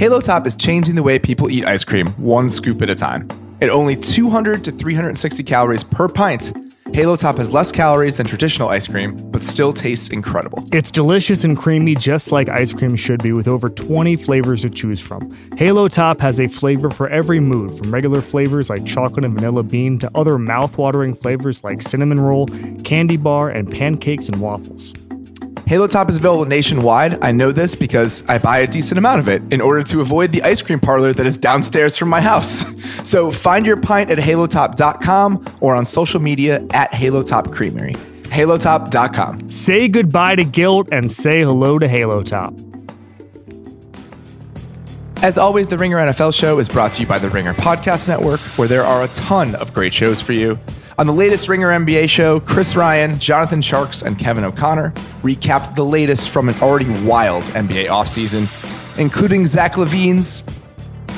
Halo Top is changing the way people eat ice cream, one scoop at a time. At only 200 to 360 calories per pint, Halo Top has less calories than traditional ice cream, but still tastes incredible. It's delicious and creamy, just like ice cream should be, with over 20 flavors to choose from. Halo Top has a flavor for every mood, from regular flavors like chocolate and vanilla bean to other mouth-watering flavors like cinnamon roll, candy bar, and pancakes and waffles. Halo Top is available nationwide. I know this because I buy a decent amount of it in order to avoid the ice cream parlor that is downstairs from my house. So find your pint at halotop.com or on social media at Halotop Creamery. Halotop.com. Say goodbye to guilt and say hello to Halo Top. As always, the Ringer NFL show is brought to you by the Ringer Podcast Network, where there are a ton of great shows for you. On the latest Ringer NBA show, Chris Ryan, Jonathan Tjarks, and Kevin O'Connor recapped the latest from an already wild NBA offseason, including Zach LaVine's,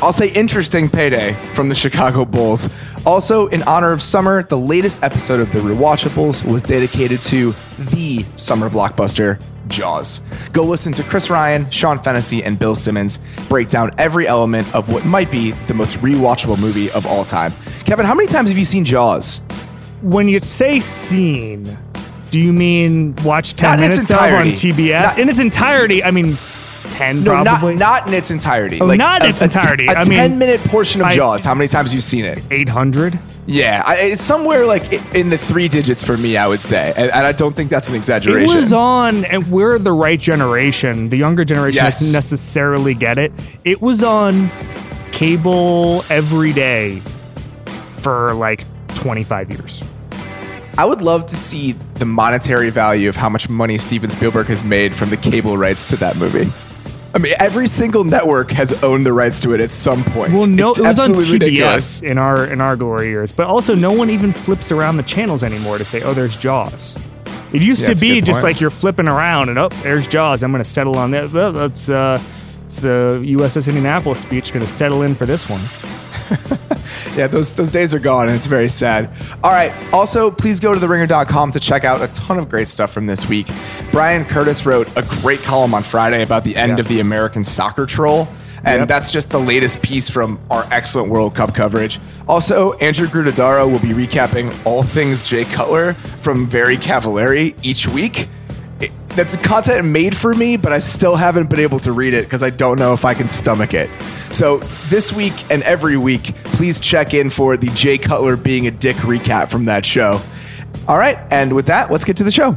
I'll say interesting payday from the Chicago Bulls. Also, in honor of summer, the latest episode of The Rewatchables was dedicated to the summer blockbuster, Jaws. Go listen to Chris Ryan, Sean Fennessy, and Bill Simmons break down every element of what might be the most rewatchable movie of all time. Kevin, how many times have you seen Jaws? When you say scene, do you mean watch 10 Not minutes of on. TBS? Not- in its entirety, I mean 10 No, probably. not not in its entirety. Oh, not a- its a t- entirety. A I mean, ten minute portion of I- Jaws. How many times have you seen it? 800? Yeah, I, it's somewhere like in the three digits for me. I would say, and, and I don't think that's an exaggeration. It was on, and we're the right generation. The younger generation Yes. doesn't necessarily get it. It was on cable every day for like 25 years. I would love to see the monetary value of how much money Steven Spielberg has made from the cable rights to that movie. I mean, every single network has owned the rights to it at some point. Well, no, It's it was on absolutely TBS ridiculous. in our in our glory years, but also no one even flips around the channels anymore to say, "Oh, there's Jaws." It used Yeah, to be just like you're flipping around and oh, there's Jaws. I'm going to settle on that. That's uh, it's the USS Indianapolis speech. Going to settle in for this one. Yeah, those those days are gone, and it's very sad. All right. Also, please go to the theringer.com to check out a ton of great stuff from this week. Bryan Curtis wrote a great column on Friday about the end of the American soccer troll. And Yep. that's just the latest piece from our excellent World Cup coverage. Also, Andrew Gruttadaro will be recapping all things Jay Cutler from Very Cavallari each week. That's content made for me, but I still haven't been able to read it because I don't know if I can stomach it. So this week and every week, please check in for the Jay Cutler being a dick recap from that show. All right, and with that, let's get to the show.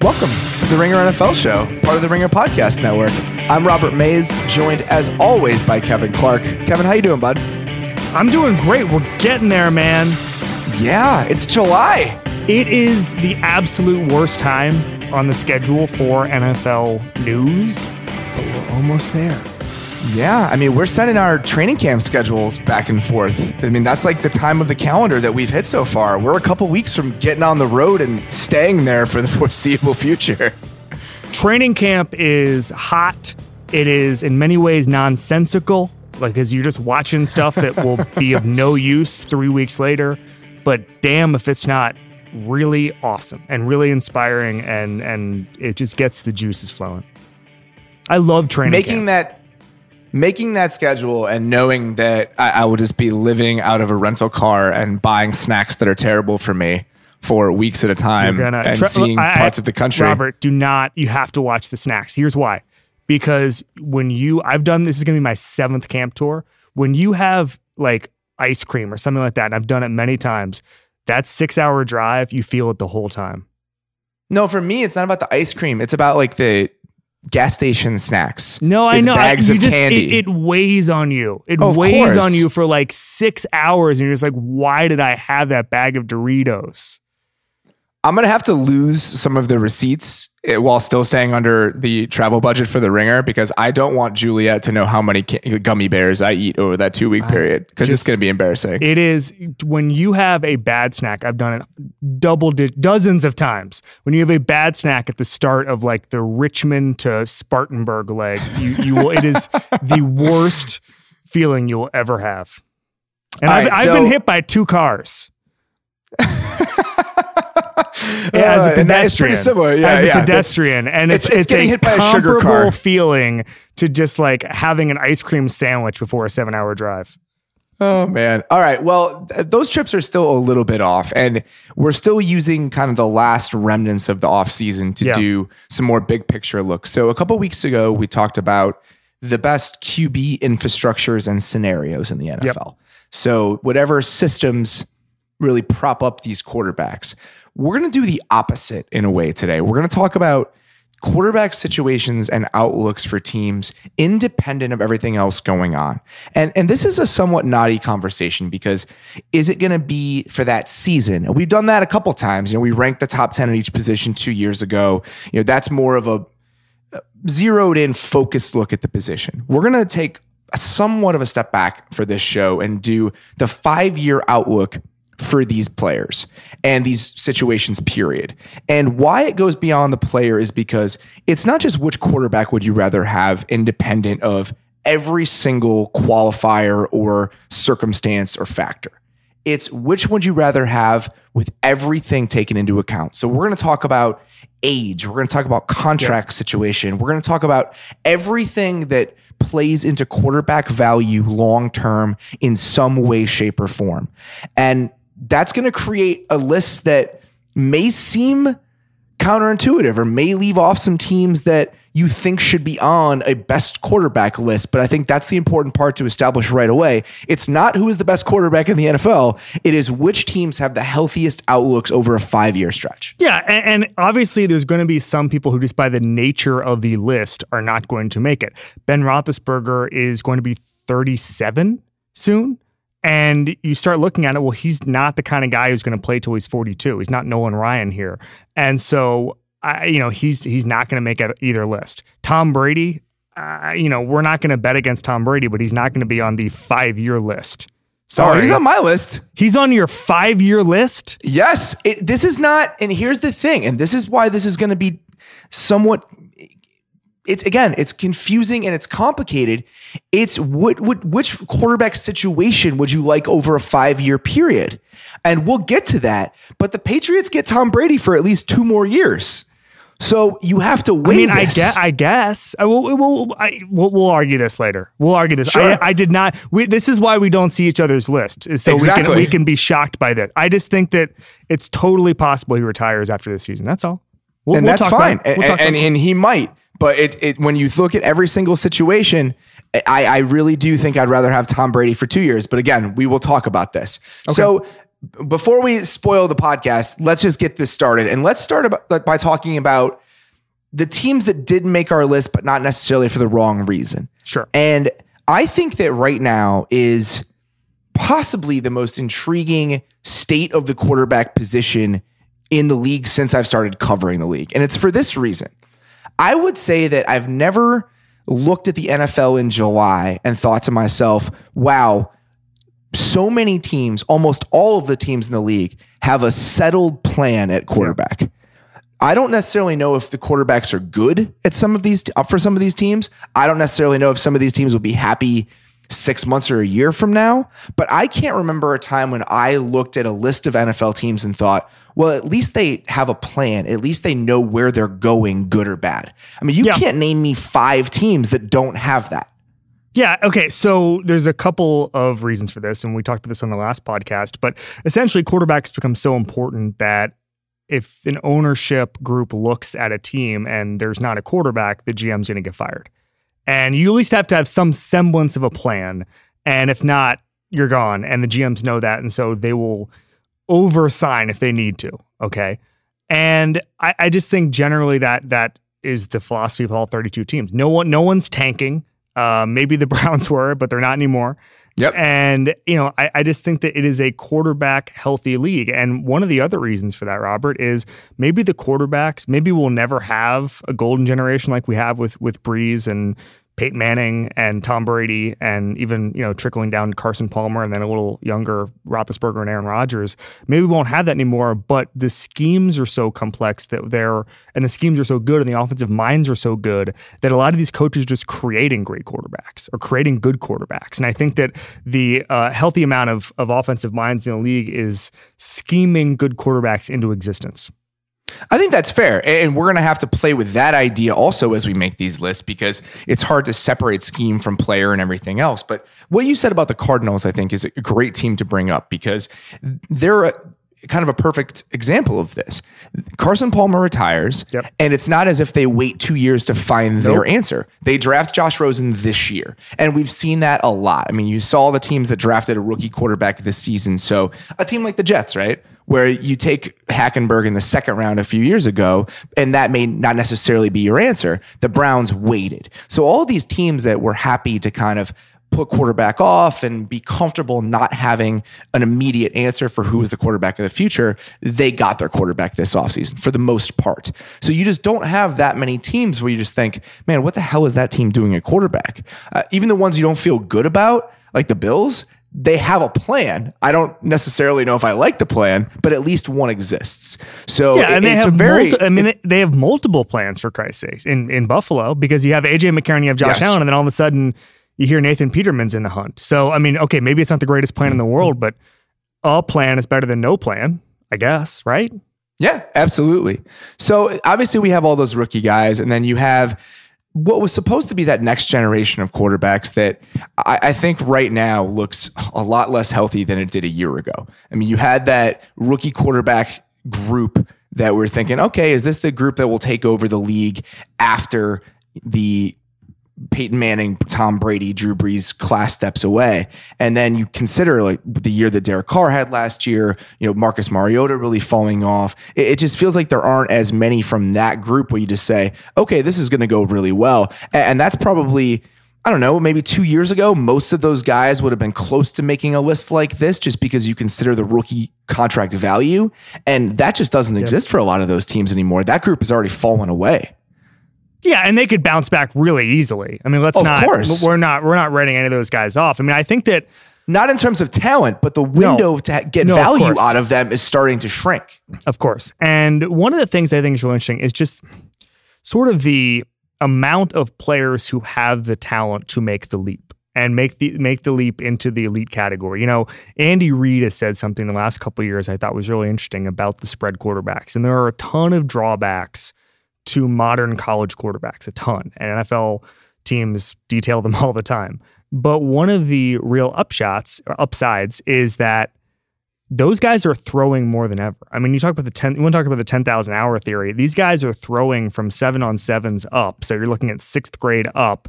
Welcome to the Ringer NFL show, part of the Ringer Podcast Network. I'm Robert Mays, joined as always by Kevin Clark. Kevin, how you doing, bud? I'm doing great. We're getting there, man. Yeah, it's July. It is the absolute worst time on the schedule for NFL news, but we're almost there. Yeah, I mean, we're sending our training camp schedules back and forth. I mean, that's like the time of the calendar that we've hit so far. We're a couple weeks from getting on the road and staying there for the foreseeable future. Training camp is hot. It is in many ways nonsensical, like as you're just watching stuff that will be of no use three weeks later. But damn if it's not really awesome and really inspiring and and it just gets the juices flowing. I love training making camp. that making that schedule and knowing that I, I will just be living out of a rental car and buying snacks that are terrible for me for weeks at a time gonna and seeing I- parts of the country. Robert, do not. You have to watch the snacks. Here's why: because when you, I've done this is gonna be my seventh camp tour. When you have like ice cream or something like that, and I've done it many times. That six hour drive, you feel it the whole time. No, for me, it's not about the ice cream. It's about like the gas station snacks. No, I It's know. I- bags you of just, candy. It, it weighs on you. It Oh, weighs course. on you for like six hours, and you're just like, why did I have that bag of Doritos? I'm gonna have to lose some of the receipts eh, while still staying under the travel budget for the ringer because I don't want Juliet to know how many gummy bears I eat over that two week period because it's gonna be embarrassing. It is when you have a bad snack. I've done it double di- dozens of times. When you have a bad snack at the start of like the Richmond to Spartanburg leg, you you will. It is the worst feeling you will ever have. And All I've, right, I've been hit by two cars. as a Uh, and that is pedestrian. pretty similar. Yeah, as a yeah. That's- pedestrian, and it's it's- it's it's, getting a hit by a sugar comparable car. feeling to just like having an ice cream sandwich before a seven-hour drive. Oh man. All right. Well, th- those trips are still a little bit off and we're still using kind of the last remnants of the off season to Yeah. do some more big picture looks. So a couple weeks ago we talked about the best QB infrastructures and scenarios in the NFL. So whatever systems really prop up these quarterbacks. We're going to do the opposite in a way today. We're going to talk about quarterback situations and outlooks for teams independent of everything else going on. And and this is a somewhat naughty conversation because is it going to be for that season? We've done that a couple times. You know, we ranked the top 10 in each position 2 years ago. You know, that's more of a zeroed in focused look at the position. We're going to take somewhat of a step back for this show and do the 5-year outlook for these players and these situations period. And why it goes beyond the player is because it's not just which quarterback would you rather have independent of every single qualifier or circumstance or factor. It's which would you rather have with everything taken into account. So we're going to talk about age. We're going to talk about contract situation. We're going to talk about everything that plays into quarterback value long term in some way, shape, or form. And that's going to create a list that may seem counterintuitive or may leave off some teams that you think should be on a best quarterback list. But I think that's the important part to establish right away. It's not who is the best quarterback in the NFL, it is which teams have the healthiest outlooks over a five year stretch. Yeah, and, and obviously there's going to be some people who just by the nature of the list are not going to make it. Ben Roethlisberger is going to be 37 soon. And you start looking at it, well, he's not the kind of guy who's going to play till he's 42. He's not Nolan Ryan here. And so, I, you know, he's he's not going to make either list. Tom Brady, uh, you know, we're not going to bet against Tom Brady, but he's not going to be on the five year list. Sorry, Oh, he's on my list. he's on your five year list. Yes, it, this is not, and here's the thing, and this is why this is going to be somewhat. It's again, it's confusing and it's complicated. It's what, what which quarterback situation would you like over a five year period, and we'll get to that. But the Patriots get Tom Brady for at least two more years, so you have to wait. I mean, I guess. I guess. I will, we'll, I, we'll, we'll argue this later. We'll argue this. Sure. I, I did not. We, this is why we don't see each other's list, is so we can we can be shocked by this. I just think that it's totally possible he retires after this season. That's all. We'll, and that's fine. and, and, and he might, but it, it when you look at every single situation, I, I really do think I'd rather have Tom Brady for two years. But again, we will talk about this. So before we spoil the podcast, let's just get this started, and let's start about, by talking about the teams that did make our list, but not necessarily for the wrong reason. Sure. And I think that right now is possibly the most intriguing state of the quarterback position in the league since I've started covering the league. And it's for this reason. I would say that I've never looked at the NFL in July and thought to myself, wow, so many teams, almost all of the teams in the league, have a settled plan at quarterback. I don't necessarily know if the quarterbacks are good at some of these uh, for some of these teams. I don't necessarily know if some of these teams will be happy six months or a year from now. But I can't remember a time when I looked at a list of NFL teams and thought, well, at least they have a plan. At least they know where they're going, good or bad. I mean, you Yeah. can't name me five teams that don't have that. Yeah. Okay. So there's a couple of reasons for this, and we talked about this on the last podcast. But essentially, quarterbacks become so important that if an ownership group looks at a team and there's not a quarterback, the GM's going to get fired. And you at least have to have some semblance of a plan. And if not, you're gone. And the GMs know that. And so they will oversign if they need to. Okay. And I, I just think generally that that is the philosophy of all 32 teams. No one, no one's tanking. Uh, maybe the Browns were, but they're not anymore. Yep. And, you know, I, I just think that it is a quarterback healthy league. And one of the other reasons for that, Robert, is maybe the quarterbacks, maybe we'll never have a golden generation like we have with with Brees and Peyton Manning and Tom Brady and even, you know, trickling down Carson Palmer and then a little younger Roethlisberger and Aaron Rodgers. Maybe we won't have that anymore, but the schemes are so complex that they're, and the schemes are so good and the offensive minds are so good that a lot of these coaches just creating great quarterbacks or creating good quarterbacks. And I think that the uh, healthy amount of, of offensive minds in the league is scheming good quarterbacks into existence. I think that's fair. And we're going to have to play with that idea also as we make these lists because it's hard to separate scheme from player and everything else. But what you said about the Cardinals, I think, is a great team to bring up because they're kind of a perfect example of this. Carson Palmer retires, Yep. and it's not as if they wait two years to find their answer. They draft Josh Rosen this year, and we've seen that a lot. I mean, you saw the teams that drafted a rookie quarterback this season. So a team like the Jets, right? Where you take Hackenberg in the second round a few years ago, and that may not necessarily be your answer. The Browns waited. So all these teams that were happy to kind of put quarterback off and be comfortable not having an immediate answer for who is the quarterback of the future, they got their quarterback this offseason for the most part. So you just don't have that many teams where you just think, man, what the hell is that team doing at quarterback? Uh, even the ones you don't feel good about, like the Bills, they have a plan. I don't necessarily know if I like the plan, but at least one exists. So Yeah, and it- they it's have a very. multi- I mean, they- they have multiple plans for Christ's sakes in in Buffalo because you have AJ McCarron, you have Josh Yes. Allen, and then all of a sudden you hear Nathan Peterman's in the hunt. So I mean, okay, maybe it's not the greatest plan in the world, but a plan is better than no plan, I guess, right? Yeah, absolutely. So obviously we have all those rookie guys, and then you have what was supposed to be that next generation of quarterbacks that I, I think right now looks a lot less healthy than it did a year ago. I mean, you had that rookie quarterback group that we're thinking, okay, is this the group that will take over the league after the Peyton Manning, Tom Brady, Drew Brees class steps away. And then you consider like the year that Derek Carr had last year, you know, Marcus Mariota really falling off. It, it just feels like there aren't as many from that group where you just say, okay, this is going to go really well. And, and that's probably, I don't know, maybe two years ago, most of those guys would have been close to making a list like this just because you consider the rookie contract value. And that just doesn't exist for a lot of those teams anymore. That group has already fallen away. Yeah, and they could bounce back really easily. I mean, let's Of not. course. We're not. We're not writing any of those guys off. I mean, I think that Not in terms of talent, but the window to get No, value course. out of them is starting to shrink. Of course. And one of the things I think is really interesting is just sort of the amount of players who have the talent to make the leap and make the make the leap into the elite category. You know, Andy Reid has said something the last couple of years I thought was really interesting about the spread quarterbacks. And there are a ton of drawbacks to modern college quarterbacks, a ton. And NFL teams detail them all the time. But one of the real upshots or upsides is that those guys are throwing more than ever. I mean, you talk about the 10, you want to talk about the 10,000 hour theory. These guys are throwing from seven on sevens up. So you're looking at sixth grade up,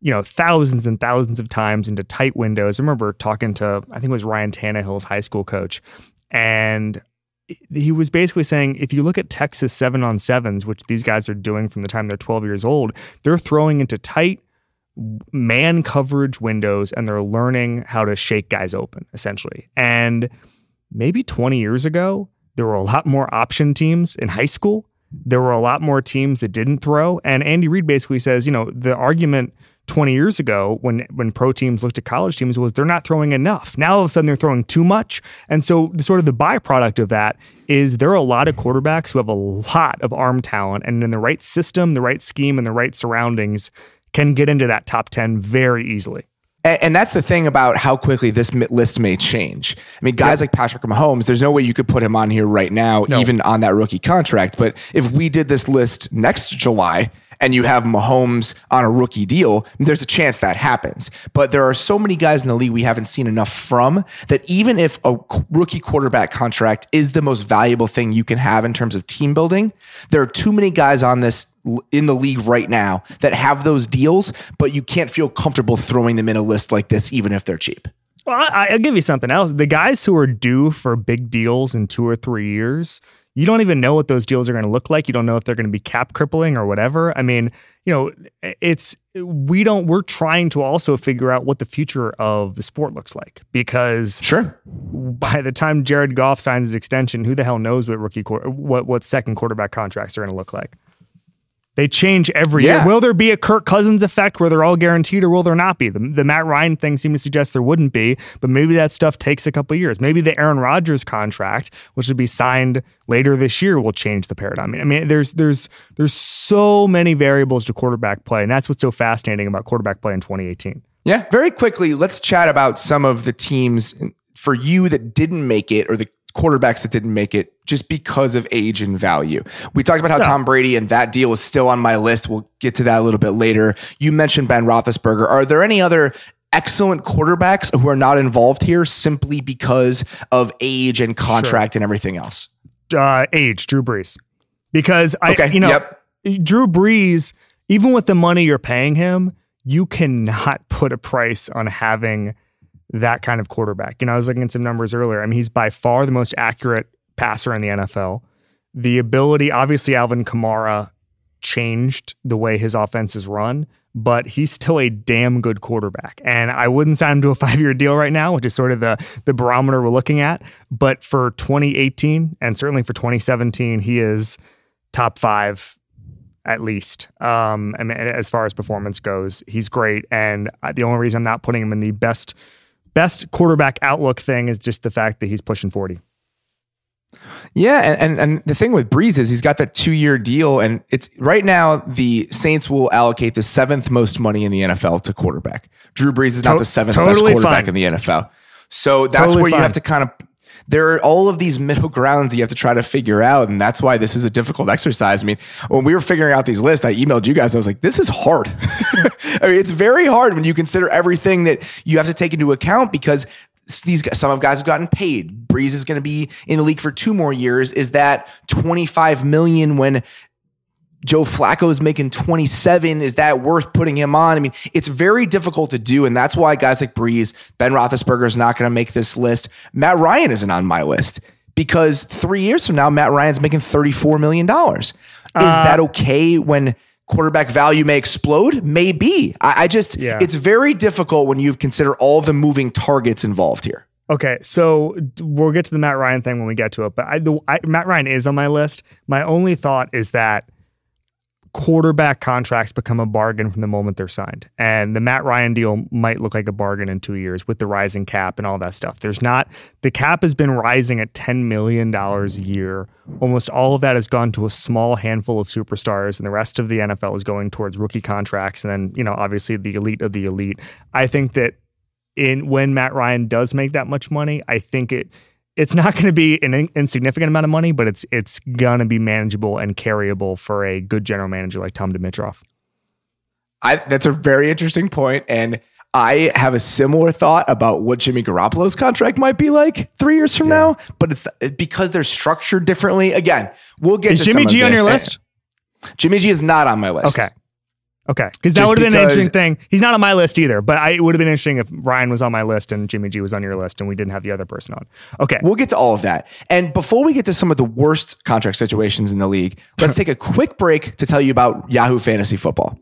you know, thousands and thousands of times into tight windows. I remember talking to, I think it was Ryan Tannehill's high school coach, and he was basically saying if you look at Texas seven on sevens, which these guys are doing from the time they're 12 years old, they're throwing into tight man coverage windows and they're learning how to shake guys open essentially. And maybe 20 years ago, there were a lot more option teams in high school. There were a lot more teams that didn't throw. And Andy Reid basically says, you know, the argument 20 years ago when when pro teams looked at college teams was they're not throwing enough. Now all of a sudden they're throwing too much. And so the, sort of the byproduct of that is there are a lot of quarterbacks who have a lot of arm talent and in the right system, the right scheme, and the right surroundings can get into that top 10 very easily. And, and that's the thing about how quickly this list may change. I mean, guys like Patrick Mahomes, there's no way you could put him on here right now, even on that rookie contract. But if we did this list next July and you have Mahomes on a rookie deal, there's a chance that happens. But there are so many guys in the league we haven't seen enough from that even if a rookie quarterback contract is the most valuable thing you can have in terms of team building, there are too many guys on this in the league right now that have those deals, but you can't feel comfortable throwing them in a list like this, even if they're cheap. Well, I, I'll give you something else. The guys who are due for big deals in two or three years, you don't even know what those deals are going to look like. You don't know if they're going to be cap crippling or whatever. I mean, you know, it's we don't. We're trying to also figure out what the future of the sport looks like because Sure. by the time Jared Goff signs his extension, who the hell knows what rookie what what second quarterback contracts are going to look like? They change every Yeah. year. Will there be a Kirk Cousins effect where they're all guaranteed, or will there not be? The, the Matt Ryan thing seemed to suggest there wouldn't be, but maybe that stuff takes a couple years. Maybe the Aaron Rodgers contract, which would be signed later this year, will change the paradigm. I mean, there's there's there's so many variables to quarterback play, and that's what's so fascinating about quarterback play in 2018. Yeah. Very quickly, let's chat about some of the teams for you that didn't make it or the quarterbacks that didn't make it just because of age and value. We talked about how Tom Brady and that deal is still on my list. We'll get to that a little bit later. You mentioned Ben Roethlisberger. Are there any other excellent quarterbacks who are not involved here simply because of age and contract sure. and everything else? Uh, age, Drew Brees. Because I, okay. you know, yep. Drew Brees, even with the money you're paying him, you cannot put a price on having that kind of quarterback. You know, I was looking at some numbers earlier. I mean, he's by far the most accurate passer in the NFL. The ability, obviously, Alvin Kamara changed the way his offense is run, but he's still a damn good quarterback. And I wouldn't sign him to a five year deal right now, which is sort of the, the barometer we're looking at. But for 2018 and certainly for 2017, he is top five at least. Um, I mean, as far as performance goes, he's great. And the only reason I'm not putting him in the best best quarterback outlook thing is just the fact that he's pushing 40. Yeah, and, and, and the thing with Brees is he's got that two year deal, and it's right now the Saints will allocate the seventh most money in the NFL to quarterback. Drew Brees is not to- the seventh totally best quarterback fine. in the NFL, so that's totally where you have to kind of. There are all of these middle grounds that you have to try to figure out, and that's why this is a difficult exercise. I mean, when we were figuring out these lists, I emailed you guys. I was like, "This is hard." I mean, it's very hard when you consider everything that you have to take into account because these some of guys have gotten paid. Brees is going to be in the league for two more years. Is that 25 million when Joe Flacco is making 27? Is that worth putting him on? I mean, it's very difficult to do. And that's why guys like Brees, Ben Roethlisberger is not going to make this list. Matt Ryan isn't on my list because three years from now, Matt Ryan's making $34 million. Is uh, that okay when quarterback value may explode? Maybe. I, I just, yeah. it's very difficult when you consider all the moving targets involved here. Okay, so we'll get to the Matt Ryan thing when we get to it. But I, the, I, Matt Ryan is on my list. My only thought is that quarterback contracts become a bargain from the moment they're signed. And the Matt Ryan deal might look like a bargain in two years with the rising cap and all that stuff. There's not, the cap has been rising at $10 million a year. Almost all of that has gone to a small handful of superstars, and the rest of the NFL is going towards rookie contracts. And then, you know, obviously the elite of the elite. I think that in when Matt Ryan does make that much money, I think it it's not going to be an in- insignificant amount of money, but it's it's going to be manageable and carryable for a good general manager like Tom Dimitroff. I that's a very interesting point, and I have a similar thought about what Jimmy Garoppolo's contract might be like three years from yeah. now. But it's because they're structured differently. Again, we'll get is Jimmy G on your list. Jimmy G is not on my list. Okay. Okay, because that would have been an interesting thing. He's not on my list either, but I, it would have been interesting if Ryan was on my list and Jimmy G was on your list and we didn't have the other person on. Okay. We'll get to all of that. And before we get to some of the worst contract situations in the league, let's take a quick break to tell you about Yahoo Fantasy Football.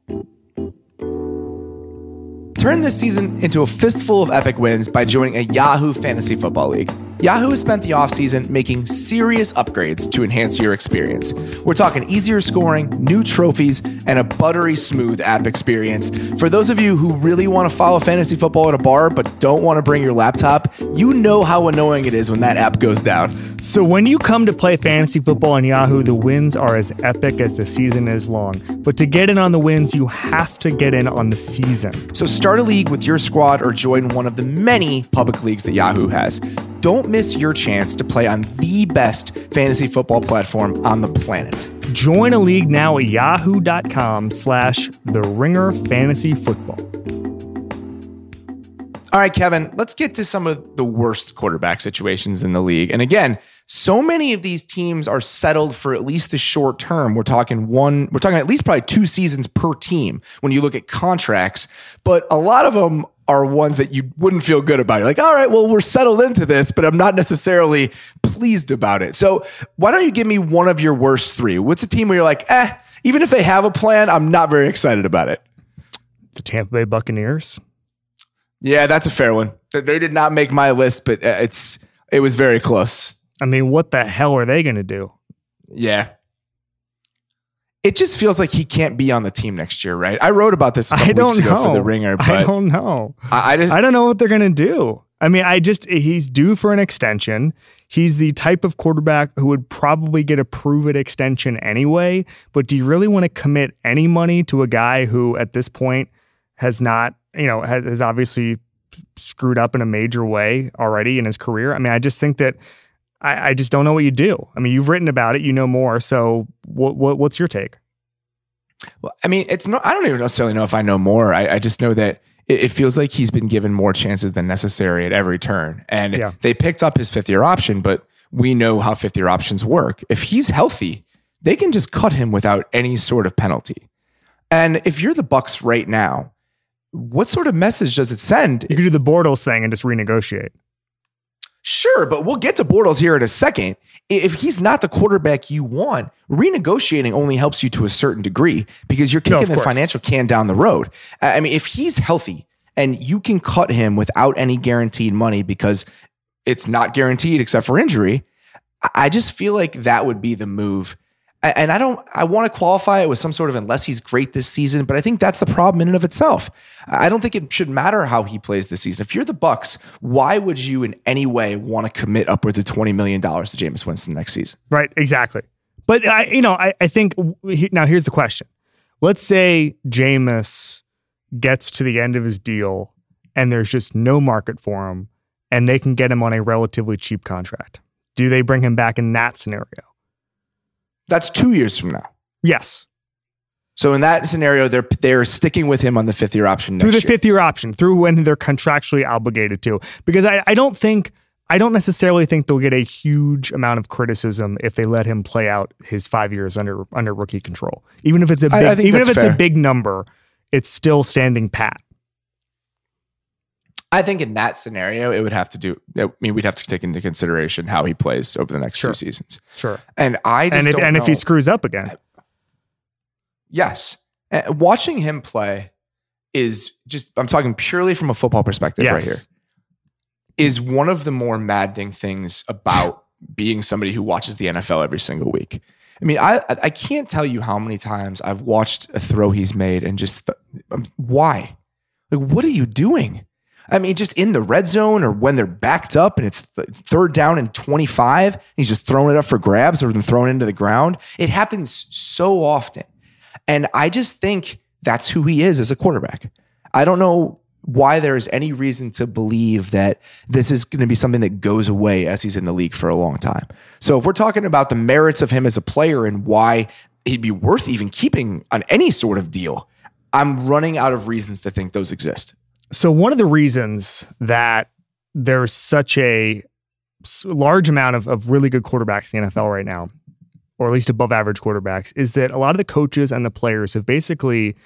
Turn this season into a fistful of epic wins by joining a Yahoo Fantasy Football League. Yahoo has spent the offseason making serious upgrades to enhance your experience. We're talking easier scoring, new trophies, and a buttery smooth app experience. For those of you who really want to follow fantasy football at a bar but don't want to bring your laptop, you know how annoying it is when that app goes down. So when you come to play fantasy football on Yahoo, the wins are as epic as the season is long. But to get in on the wins, you have to get in on the season. So start a league with your squad or join one of the many public leagues that Yahoo has. Don't miss your chance to play on the best fantasy football platform on the planet. Join a league now at yahoo.com slash the ringer fantasy football. All right, Kevin, let's get to some of the worst quarterback situations in the league. And again, so many of these teams are settled for at least the short term. We're talking one, we're talking at least probably two seasons per team when you look at contracts, but a lot of them are ones that you wouldn't feel good about. You're like, all right, well, we're settled into this, but I'm not necessarily pleased about it. So why don't you give me one of your worst three? What's a team where you're like, eh, even if they have a plan, I'm not very excited about it? The Tampa Bay Buccaneers. Yeah, that's a fair one. They did not make my list, but uh, it's it was very close. I mean, what the hell are they going to do? Yeah, it just feels like he can't be on the team next year, right? I wrote about this I don't know. for the Ringer, but I don't know. I, I just I don't know what they're gonna do. I mean, I just he's due for an extension. He's the type of quarterback who would probably get a prove it extension anyway. But do you really want to commit any money to a guy who, at this point, has not, you know, has, has obviously screwed up in a major way already in his career? I mean, I just think that I, I just don't know what you do. I mean, you've written about it, you know more. So, what, what what's your take? Well, I mean, it's not. I don't even necessarily know if I know more. I, I just know that it, it, feels like he's been given more chances than necessary at every turn, and yeah. they picked up his fifth year option. But we know how fifth year options work. If he's healthy, they can just cut him without any sort of penalty. And if you're the Bucks right now, what sort of message does it send? You could do the Bortles thing and just renegotiate. Sure, but we'll get to Bortles here in a second. If he's not the quarterback you want, renegotiating only helps you to a certain degree because you're kicking no, the financial can down the road. I mean, if he's healthy and you can cut him without any guaranteed money because it's not guaranteed except for injury, I just feel like that would be the move and I don't, I want to qualify it with some sort of unless he's great this season, but I think that's the problem in and of itself. I don't think it should matter how he plays this season. If you're the Bucks, why would you in any way want to commit upwards of $20 million to Jameis Winston next season? Right, exactly. But I, you know, I, I think now here's the question. Let's say Jameis gets to the end of his deal and there's just no market for him and they can get him on a relatively cheap contract. Do they bring him back in that scenario? That's two years from now. Yes. So in that scenario, they're they're sticking with him on the fifth year option through the year. fifth year option through when they're contractually obligated to. Because I, I don't think I don't necessarily think they'll get a huge amount of criticism if they let him play out his five years under under rookie control. Even if it's a big, I, I even if it's fair. a big number, it's still standing pat. I think in that scenario, it would have to do. I mean, we'd have to take into consideration how he plays over the next sure. two seasons. Sure. And I just and, if, and if, he screws up again, yes. Watching him play is just. I'm talking purely from a football perspective yes. right here. Is one of the more maddening things about being somebody who watches the NFL every single week. I mean, I I can't tell you how many times I've watched a throw he's made and just th- why, like, what are you doing? I mean, just in the red zone or when they're backed up and it's third down and 25, he's just throwing it up for grabs or then throwing it into the ground. It happens so often. And I just think that's who he is as a quarterback. I don't know why there is any reason to believe that this is going to be something that goes away as he's in the league for a long time. So if we're talking about the merits of him as a player and why he'd be worth even keeping on any sort of deal, I'm running out of reasons to think those exist. So, one of the reasons that there's such a large amount of, of really good quarterbacks in the NFL right now, or at least above average quarterbacks, is that a lot of the coaches and the players have basically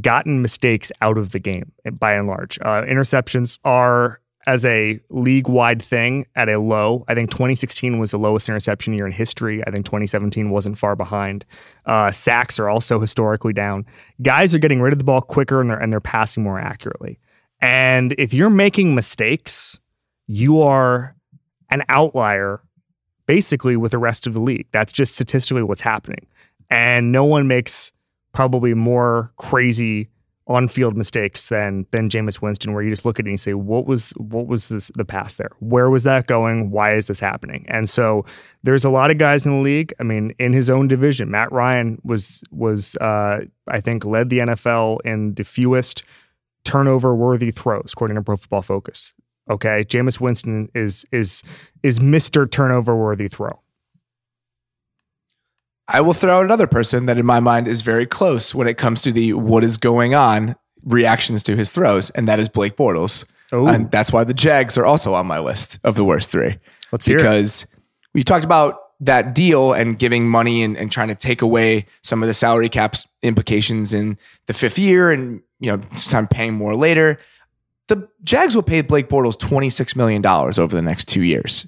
gotten mistakes out of the game by and large. Uh, interceptions are, as a league wide thing, at a low. I think 2016 was the lowest interception year in history. I think 2017 wasn't far behind. Uh, sacks are also historically down. Guys are getting rid of the ball quicker and they're, and they're passing more accurately. And if you're making mistakes, you are an outlier basically with the rest of the league. That's just statistically what's happening. And no one makes probably more crazy on-field mistakes than than Jameis Winston, where you just look at it and you say, "What was what was this, the pass there? Where was that going? Why is this happening?" And so there's a lot of guys in the league. I mean, in his own division, Matt Ryan was was uh, I think led the NFL in the fewest turnover worthy throws, according to Pro Football Focus. Okay, Jameis Winston is is is Mister Turnover worthy throw. I will throw out another person that, in my mind, is very close when it comes to the what is going on reactions to his throws, and that is Blake Bortles. Ooh. And that's why the Jags are also on my list of the worst three. Let's because it. we talked about that deal and giving money and, and trying to take away some of the salary caps implications in the fifth year and you know, time paying more later. The Jags will pay Blake Bortles $26 million over the next two years.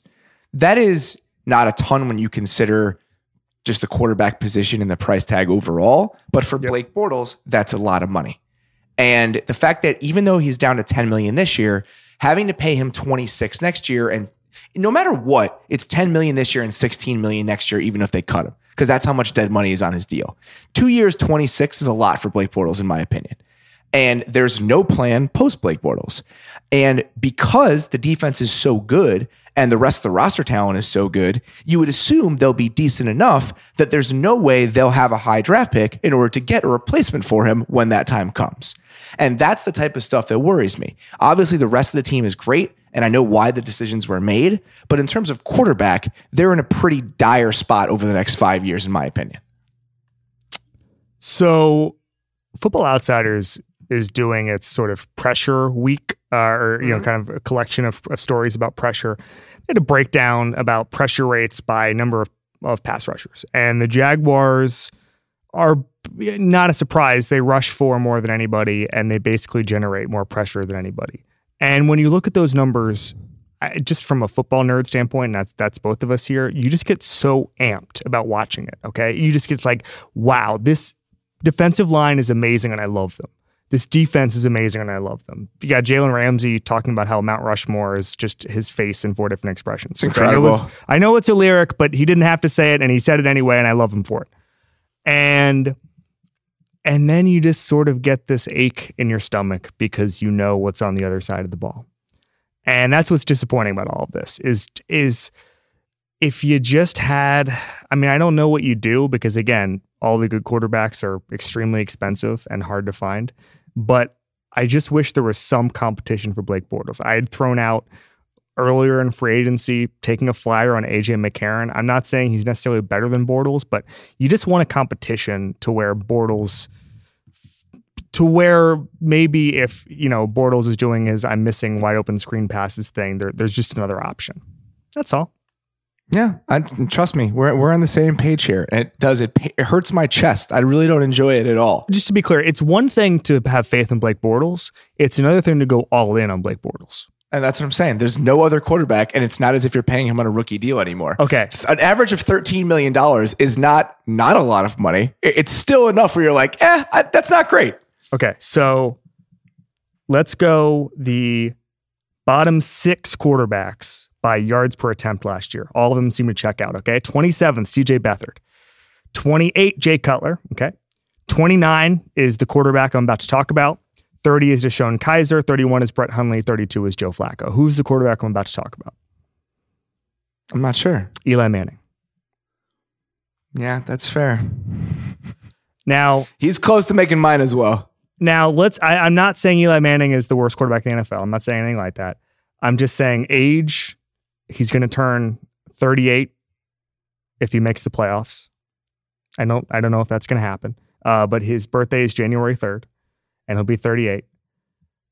That is not a ton when you consider just the quarterback position and the price tag overall. But for yep. Blake Bortles, that's a lot of money. And the fact that even though he's down to 10 million this year, having to pay him 26 next year and no matter what, it's 10 million this year and 16 million next year, even if they cut him, because that's how much dead money is on his deal. Two years, 26 is a lot for Blake Bortles, in my opinion and there's no plan post Blake Bortles. And because the defense is so good and the rest of the roster talent is so good, you would assume they'll be decent enough that there's no way they'll have a high draft pick in order to get a replacement for him when that time comes. And that's the type of stuff that worries me. Obviously, the rest of the team is great. and I know why the decisions were made. But in terms of quarterback, they're in a pretty dire spot over the next five years, in my opinion. So, Football Outsiders is doing its sort of pressure week, uh, or you know, kind of a collection of, of stories about pressure. They had a breakdown about pressure rates by number of, of pass rushers, and the Jaguars are not a surprise. They rush for more than anybody, and they basically generate more pressure than anybody. And when you look at those numbers, just from a football nerd standpoint, and that's that's both of us here. You just get so amped about watching it. Okay, you just get like, wow, this defensive line is amazing, and I love them. This defense is amazing, and I love them. You got Jalen Ramsey talking about how Mount Rushmore is just his face in four different expressions. Okay, I know it's- incredible. I know it's a lyric, but he didn't have to say it, and he said it anyway, and I love him for it. And and then you just sort of get this ache in your stomach because you know what's on the other side of the ball. And that's what's disappointing about all of this is is if you just had I mean, I don't know what you do because again, all the good quarterbacks are extremely expensive and hard to find. But I just wish there was some competition for Blake Bortles. I had thrown out earlier in free agency taking a flyer on AJ McCarron. I'm not saying he's necessarily better than Bortles, but you just want a competition to where Bortles to where maybe if you know Bortles is doing his I'm missing wide open screen passes thing, there, there's just another option. That's all. Yeah, I, trust me, we're we're on the same page here. And it does it. It hurts my chest. I really don't enjoy it at all. Just to be clear, it's one thing to have faith in Blake Bortles. It's another thing to go all in on Blake Bortles. And that's what I'm saying. There's no other quarterback, and it's not as if you're paying him on a rookie deal anymore. Okay. An average of $13 million is not not a lot of money. It's still enough where you're like, eh, I, that's not great. Okay, so let's go the bottom six quarterbacks by yards per attempt last year. All of them seem to check out. Okay, 27th, CJ Beathard. 28, Jay Cutler. Okay, 29 is the quarterback I'm about to talk about. 30 is DeShone Kizer. 31 is Brett Hundley. 32 is Joe Flacco. Who's the quarterback I'm about to talk about? I'm not sure. Eli Manning. Yeah, that's fair. Now, He's close to making mine as well. Now let's. I, I'm not saying Eli Manning is the worst quarterback in the NFL. I'm not saying anything like that. I'm just saying age. He's going to turn 38 if he makes the playoffs. I don't. I don't know if that's going to happen. Uh, but his birthday is January 3rd, and he'll be 38.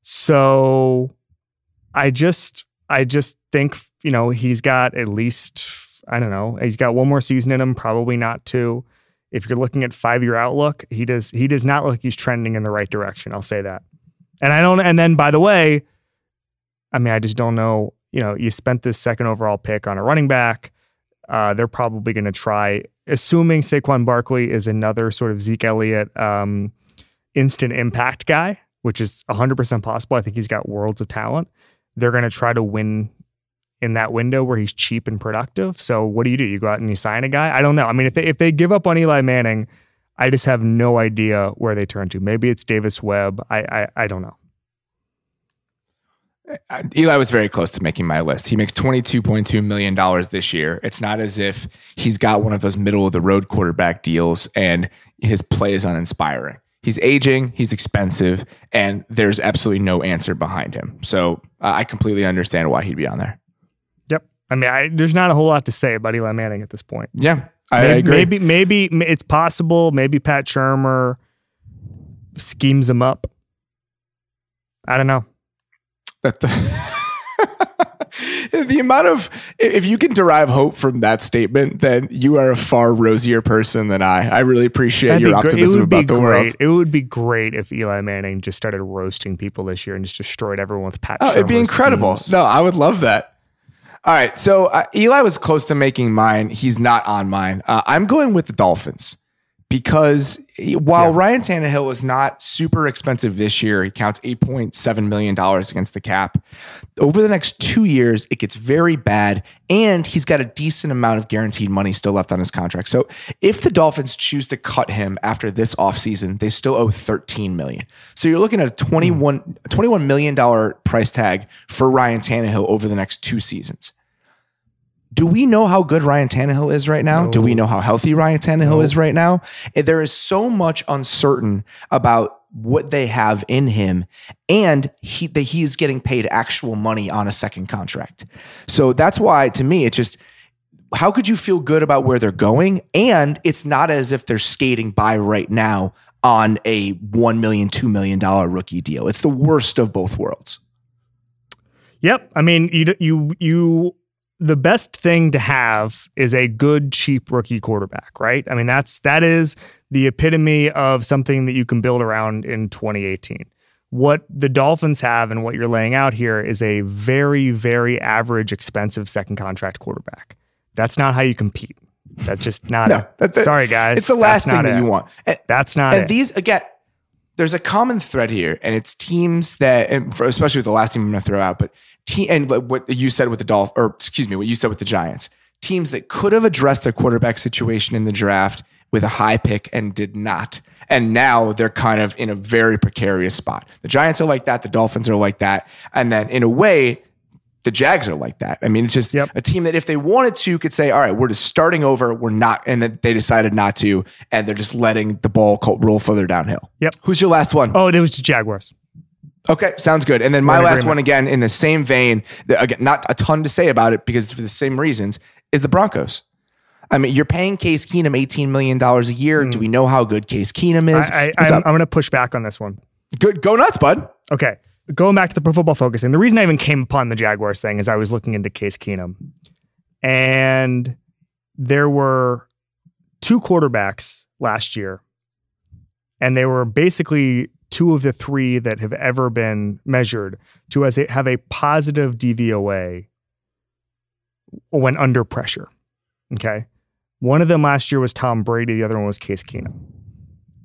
So, I just. I just think you know he's got at least. I don't know. He's got one more season in him. Probably not two if you're looking at five year outlook, he does he does not look like he's trending in the right direction. I'll say that. And I don't. And then by the way, I mean I just don't know. You know, you spent this second overall pick on a running back. Uh, they're probably going to try, assuming Saquon Barkley is another sort of Zeke Elliott um, instant impact guy, which is 100% possible. I think he's got worlds of talent. They're going to try to win in that window where he's cheap and productive. So what do you do? You go out and you sign a guy? I don't know. I mean, if they if they give up on Eli Manning, I just have no idea where they turn to. Maybe it's Davis Webb. I I, I don't know. Eli was very close to making my list. He makes $22.2 million this year. It's not as if he's got one of those middle of the road quarterback deals and his play is uninspiring. He's aging, he's expensive, and there's absolutely no answer behind him. So uh, I completely understand why he'd be on there. Yep. I mean, I, there's not a whole lot to say about Eli Manning at this point. Yeah, I, I maybe, agree. maybe maybe it's possible. Maybe Pat Shurmur schemes him up. I don't know. That the, the amount of if you can derive hope from that statement, then you are a far rosier person than I. I really appreciate That'd your optimism it would be about the great. world. It would be great if Eli Manning just started roasting people this year and just destroyed everyone with Pat. Oh, it'd be incredible. schemes. No, I would love that. All right, so uh, Eli was close to making mine. He's not on mine. Uh, I'm going with the Dolphins because while Ryan Tannehill is not super expensive this year, he counts $8.7 million against the cap. Over the next two years, it gets very bad, and he's got a decent amount of guaranteed money still left on his contract. So if the Dolphins choose to cut him after this offseason, they still owe 13 million. So you're looking at a 21, $21 million price tag for Ryan Tannehill over the next two seasons. Do we know how good Ryan Tannehill is right now? Do we know how healthy Ryan Tannehill is right now? Eh, there is so much uncertain about what they have in him and he that he's getting paid actual money on a second contract. So that's why to me it's just how could you feel good about where they're going and it's not as if they're skating by right now on a $1 million, $2 million rookie deal. It's the worst of both worlds. Yep. I mean, you you you the best thing to have is a good cheap rookie quarterback, right? I mean, that's that is the epitome of something that you can build around in 2018. What the Dolphins have and what you're laying out here is a very very average expensive second contract quarterback. That's not how you compete. That's just not No, it. Sorry guys. It's the last thing that it. you want. And, That's not and it. these again, there's a common thread here, and it's teams that, and for, especially with the last team I'm going to throw out, but te- and what you said with the Dolph, or excuse me, what you said with the Giants, teams that could have addressed their quarterback situation in the draft with a high pick and did not. And now they're kind of in a very precarious spot. The Giants are like that. The Dolphins are like that. And then in a way, the Jags are like that. I mean, it's just Yep. a team that if they wanted to could say, all right, we're just starting over. We're not, and then they decided not to, and they're just letting the ball roll further downhill. Yep. Who's your last one? oh, it was the Jaguars. Okay, sounds good. And then my last agreement. one again in the same vein. Again, not a ton to say about it because for the same reasons is the Broncos. I mean, you're paying Case Keenum eighteen million dollars a year. Do we know how good Case Keenum is? Hmm. I, I. I'm going to push back on this one. good, go nuts, bud. Okay. Going back to the pro football focus, and the reason I even came upon the Jaguars thing is I was looking into Case Keenum. And there were two quarterbacks last year. And they were basically two of the three that have ever been measured to as a, have a positive DVOA when under pressure. Okay. One of them last year was Tom Brady, the other one was Case Keenum.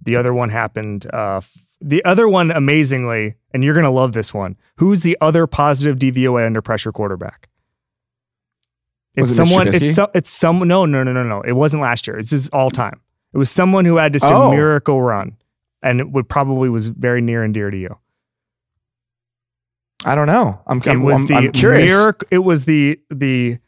The other one happened uh, the other one, amazingly, and you're going to love this one. Who's the other positive DVOA under pressure quarterback? It's Was someone. It's so, it's some. No, no, no, no, no. It wasn't last year. It's just all time. It was someone who had just Oh. a miracle run, and it would probably was very near and dear to you. I don't know. I'm, I'm, was I'm, the I'm curious. mirac- It was the the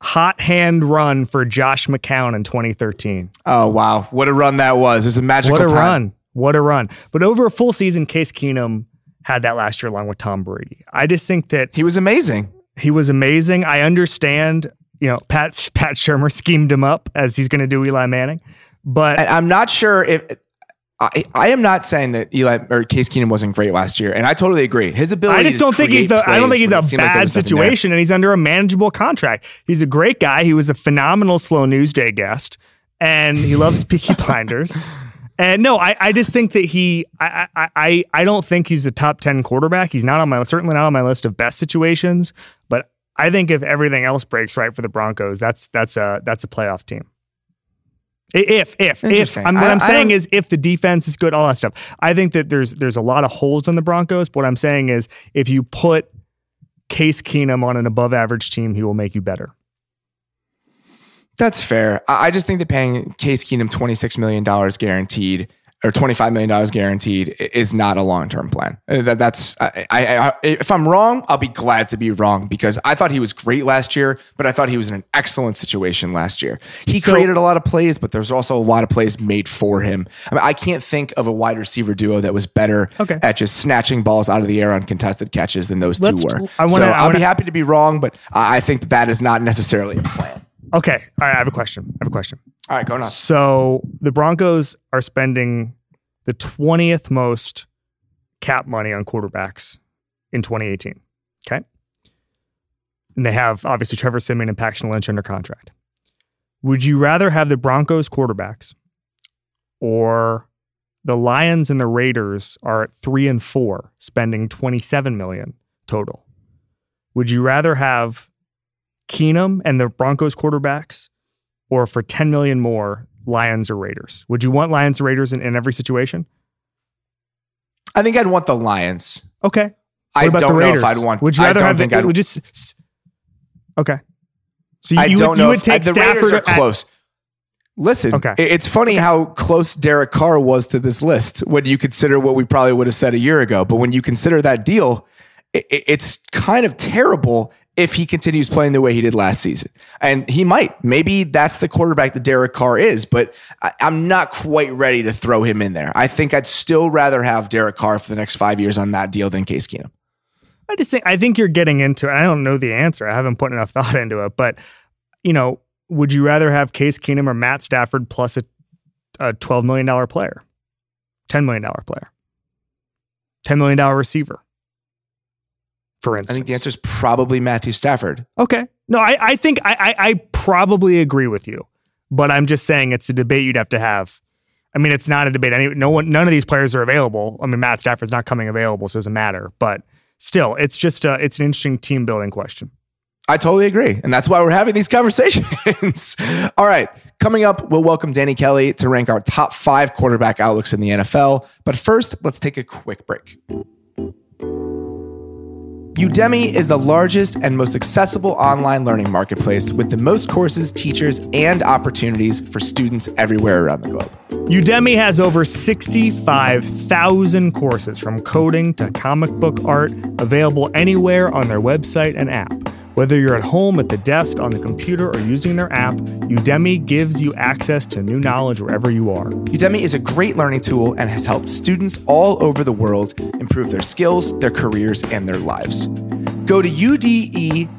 hot hand run for Josh McCown in 2013. oh wow, what a run that was! It was a magical What a time. run. What a run. But over a full season, Case Keenum had that last year along with Tom Brady. I just think that He was amazing. he was amazing. I understand, you know, Pat Pat Shurmur schemed him up as he's going to do Eli Manning. But And I'm not sure if I, I am not saying that Eli or Case Keenum wasn't great last year, and I totally agree. His ability. I just don't think he's the I don't think he's a like bad there. situation and he's under a manageable contract. He's a great guy. He was a phenomenal slow news day guest and he loves Peaky Blinders. And no, I, I just think that he I, I I I don't think he's a top ten quarterback. He's not on my certainly not on my list of best situations. But I think if everything else breaks right for the Broncos, that's that's a that's a playoff team. If if if I'm, what I- I'm saying is if the defense is good, all that stuff. I think that there's there's a lot of holes in the Broncos. But what I'm saying is if you put Case Keenum on an above average team, he will make you better. That's fair. I I just think that paying Case Keenum twenty six million dollars guaranteed or twenty five million dollars guaranteed is not a long term plan. Uh, that- That's I, I, I, if I'm wrong, I'll be glad to be wrong because I thought he was great last year, but I thought he was in an excellent situation last year. He So- created a lot of plays, but there's also a lot of plays made for him. I, mean, I can't think of a wide receiver duo that was better Okay. at just snatching balls out of the air on contested catches than those Let's- two were. I wanna- so I I'll wanna- be happy to be wrong, but I I think that, that is not necessarily a plan. Okay, all right. I have a question. I have a question. All right, going on. So the Broncos are spending the 20th most cap money on quarterbacks in 2018. Okay. And they have obviously Trevor Siemian and Paxton Lynch under contract. Would you rather have the Broncos quarterbacks or the Lions and the Raiders are at three and four, spending 27 million total? Would you rather have Keenum and the Broncos quarterbacks or for 10 million more Lions or Raiders? Would you want Lions or Raiders in, in every situation? I think I'd want the Lions. Okay. What I about don't the know Raiders? if I'd want. Would you I rather have think the, I'd, just Okay. So you, I you don't would, know you if would take the Stafford Raiders are at- close. Listen, Okay. it's funny how close Derek Carr was to this list when you consider what we probably would have said a year ago. But when you consider that deal, i- i- it's kind of terrible if he continues playing the way he did last season. And he might. Maybe that's the quarterback that Derek Carr is, but I, am not quite ready to throw him in there. I think I'd still rather have Derek Carr for the next five years on that deal than Case Keenum. I just think I think you're getting into it. I don't know the answer. I haven't put enough thought into it, but you know, would you rather have Case Keenum or Matt Stafford plus a, a $12 million player, $10 million player, $10 million receiver? For instance, I think the answer is probably Matthew Stafford. Okay. No, I, I think I, I, I probably agree with you, but I'm just saying it's a debate you'd have to have. I mean, it's not a debate. Any, no one, none of these players are available. I mean, Matt Stafford's not coming available, so it doesn't matter. But still, it's just a, it's an interesting team building question. I totally agree. And that's why we're having these conversations. All right. Coming up, we'll welcome Danny Kelly to rank our top five quarterback outlooks in the NFL. But first, let's take a quick break. Udemy is the largest and most accessible online learning marketplace with the most courses, teachers, and opportunities for students everywhere around the globe. Udemy has over 65,000 courses from coding to comic book art available anywhere on their website and app. Whether you're at home, at the desk, on the computer, or using their app, Udemy gives you access to new knowledge wherever you are. Udemy is a great learning tool and has helped students all over the world improve their skills, their careers, and their lives. Go to ude.my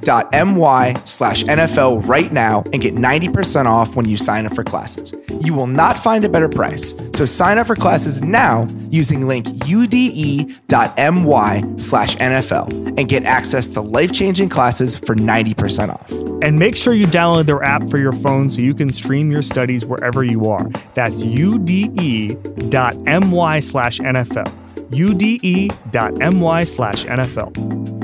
slash NFL right now and get 90% off when you sign up for classes. You will not find a better price. So sign up for classes now using link ude.my slash NFL and get access to life changing classes for 90% off. And make sure you download their app for your phone so you can stream your studies wherever you are. That's ude.my slash NFL. ude.my slash NFL.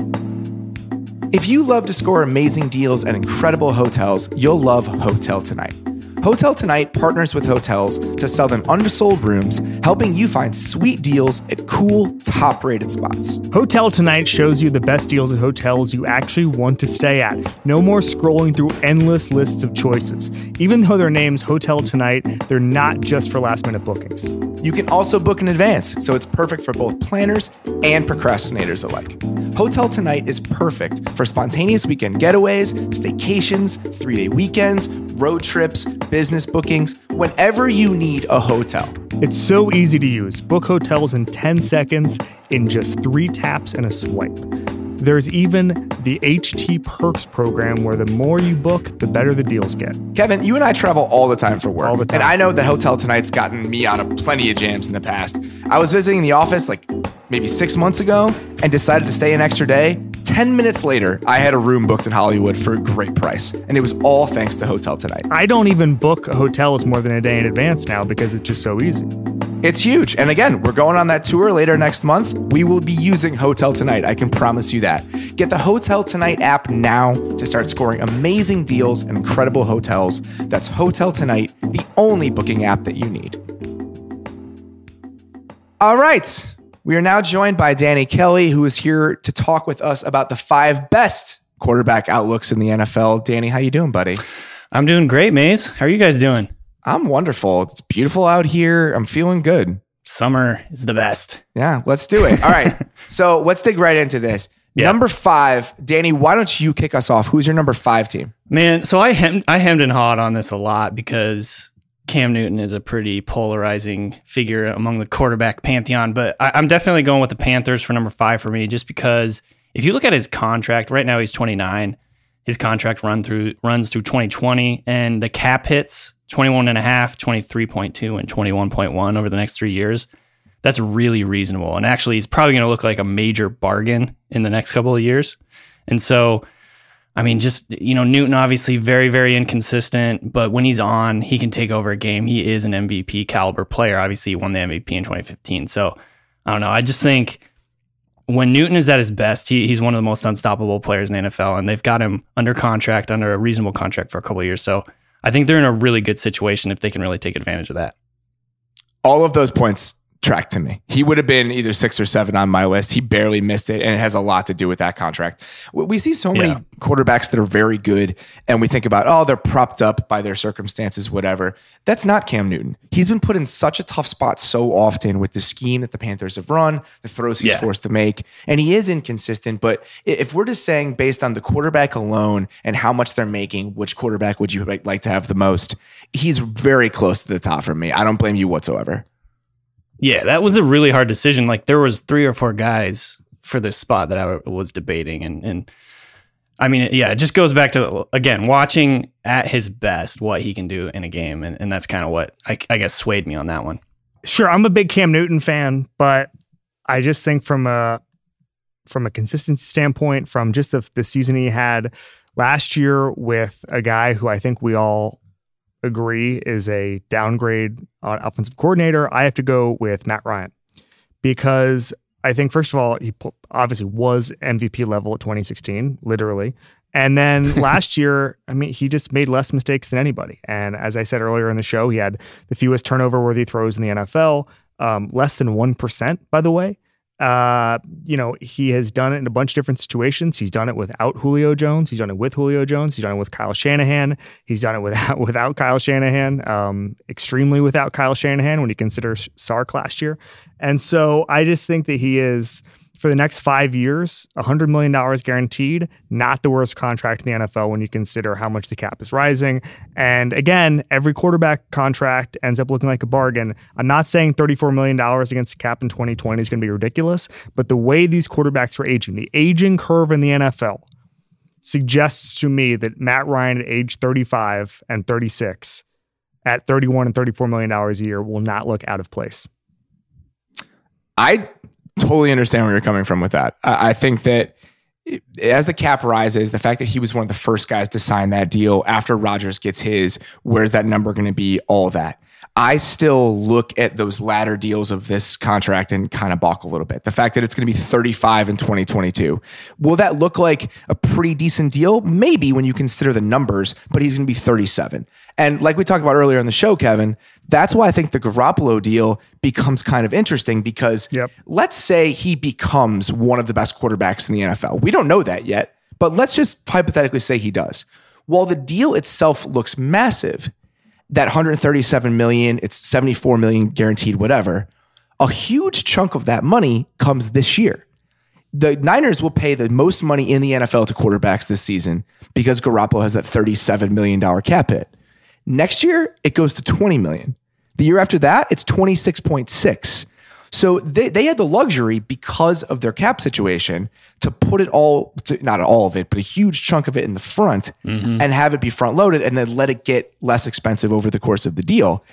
If you love to score amazing deals at incredible hotels, you'll love Hotel Tonight. Hotel Tonight partners with hotels to sell them undersold rooms, helping you find sweet deals at cool, top rated spots. Hotel Tonight shows you the best deals at hotels you actually want to stay at. No more scrolling through endless lists of choices. Even though their name's Hotel Tonight, they're not just for last minute bookings. You can also book in advance, so it's perfect for both planners and procrastinators alike. Hotel Tonight is perfect for spontaneous weekend getaways, staycations, three day weekends, road trips, business bookings, whenever you need a hotel. It's so easy to use. Book hotels in 10 seconds in just three taps and a swipe. There's even the HT Perks program where the more you book, the better the deals get. Kevin, you and I travel all the time for work. All the time. And I know that Hotel Tonight's gotten me out of plenty of jams in the past. I was visiting the office like maybe six months ago and decided to stay an extra day. 10 minutes later, I had a room booked in Hollywood for a great price. And it was all thanks to Hotel Tonight. I don't even book hotels more than a day in advance now because it's just so easy. It's huge. And again, we're going on that tour later next month. We will be using Hotel Tonight. I can promise you that. Get the Hotel Tonight app now to start scoring amazing deals and incredible hotels. That's Hotel Tonight, the only booking app that you need. All right. We are now joined by Danny Kelly, who is here to talk with us about the five best quarterback outlooks in the NFL. Danny, how you doing, buddy? I'm doing great, Mays. How are you guys doing? I'm wonderful. It's beautiful out here. I'm feeling good. Summer is the best. Yeah, let's do it. All right. so let's dig right into this. Yeah. Number five, Danny, why don't you kick us off? Who's your number five team? Man, so I hem- I hemmed and hawed on this a lot because Cam Newton is a pretty polarizing figure among the quarterback pantheon, but I, am definitely going with the Panthers for number five for me, just because if you look at his contract right now, he's 29. His contract run through runs through 2020, and the cap hits 21 and a half, 23.2, and 21.1 over the next three years. That's really reasonable, and actually, it's probably going to look like a major bargain in the next couple of years. And so I mean, just, you know, Newton obviously very, very inconsistent, but when he's on, he can take over a game. He is an MVP caliber player. Obviously, he won the MVP in 2015. So I don't know. I just think when Newton is at his best, he, he's one of the most unstoppable players in the NFL, and they've got him under contract, under a reasonable contract for a couple years. So I think they're in a really good situation if they can really take advantage of that. All of those points track to me. He would have been either six or seven on my list. He barely missed it, and it has a lot to do with that contract. We see so many Yeah. quarterbacks that are very good, and we think about, oh, they're propped up by their circumstances, whatever. That's not Cam Newton. He's been put in such a tough spot so often with the scheme that the Panthers have run, the throws he's Yeah. forced to make, and he is inconsistent. But if we're just saying based on the quarterback alone and how much they're making, which quarterback would you like like to have the most? He's very close to the top for me. I don't blame you whatsoever. Yeah, that was a really hard decision. Like there was three or four guys for this spot that I was debating, and and I mean, yeah, it just goes back to again watching at his best what he can do in a game, and, and that's kind of what I, I guess swayed me on that one. Sure, I'm a big Cam Newton fan, but I just think from a from a consistency standpoint, from just the, the season he had last year with a guy who I think we all agree is a downgrade on offensive coordinator, I have to go with Matt Ryan because I think first of all he obviously was MVP level at 2016, literally. And then last year, I mean, he just made less mistakes than anybody. And as I said earlier in the show, he had the fewest turnover worthy throws in the NFL, um, less than 1%, by the way. Uh, you know, he has done it in a bunch of different situations. He's done it without Julio Jones. He's done it with Julio Jones. He's done it with Kyle Shanahan. He's done it without without Kyle Shanahan. Um, extremely without Kyle Shanahan when you consider Sark last year. And so I just think that he is for the next five years, $100 million guaranteed, not the worst contract in the NFL when you consider how much the cap is rising. And again, every quarterback contract ends up looking like a bargain. I'm not saying $34 million against the cap in 2020 is going to be ridiculous, but the way these quarterbacks are aging, the aging curve in the NFL suggests to me that Matt Ryan at age 35 and 36 at 31 and 34 million dollars a year will not look out of place. I totally understand where you're coming from with that. I, I think that as the cap rises, the fact that he was one of the first guys to sign that deal after Rodgers gets his, where's that number going to be? All that. I still look at those latter deals of this contract and kind of balk a little bit. The fact that it's going to be 35 in 2022. Will that look like a pretty decent deal? Maybe when you consider the numbers, but he's going to be 37. And like we talked about earlier in the show, Kevin, that's why I think the Garoppolo deal becomes kind of interesting because Yep. let's say he becomes one of the best quarterbacks in the NFL. We don't know that yet, but let's just hypothetically say he does. While the deal itself looks massive, that 137 million, it's 74 million guaranteed, whatever. A huge chunk of that money comes this year. The Niners will pay the most money in the NFL to quarterbacks this season because Garoppolo has that 37 million dollar cap hit. Next year, it goes to 20 million. The year after that, it's 26.6. So they, they had the luxury because of their cap situation to put it all, to, not all of it, but a huge chunk of it in the front mm-hmm. and have it be front loaded and then let it get less expensive over the course of the deal.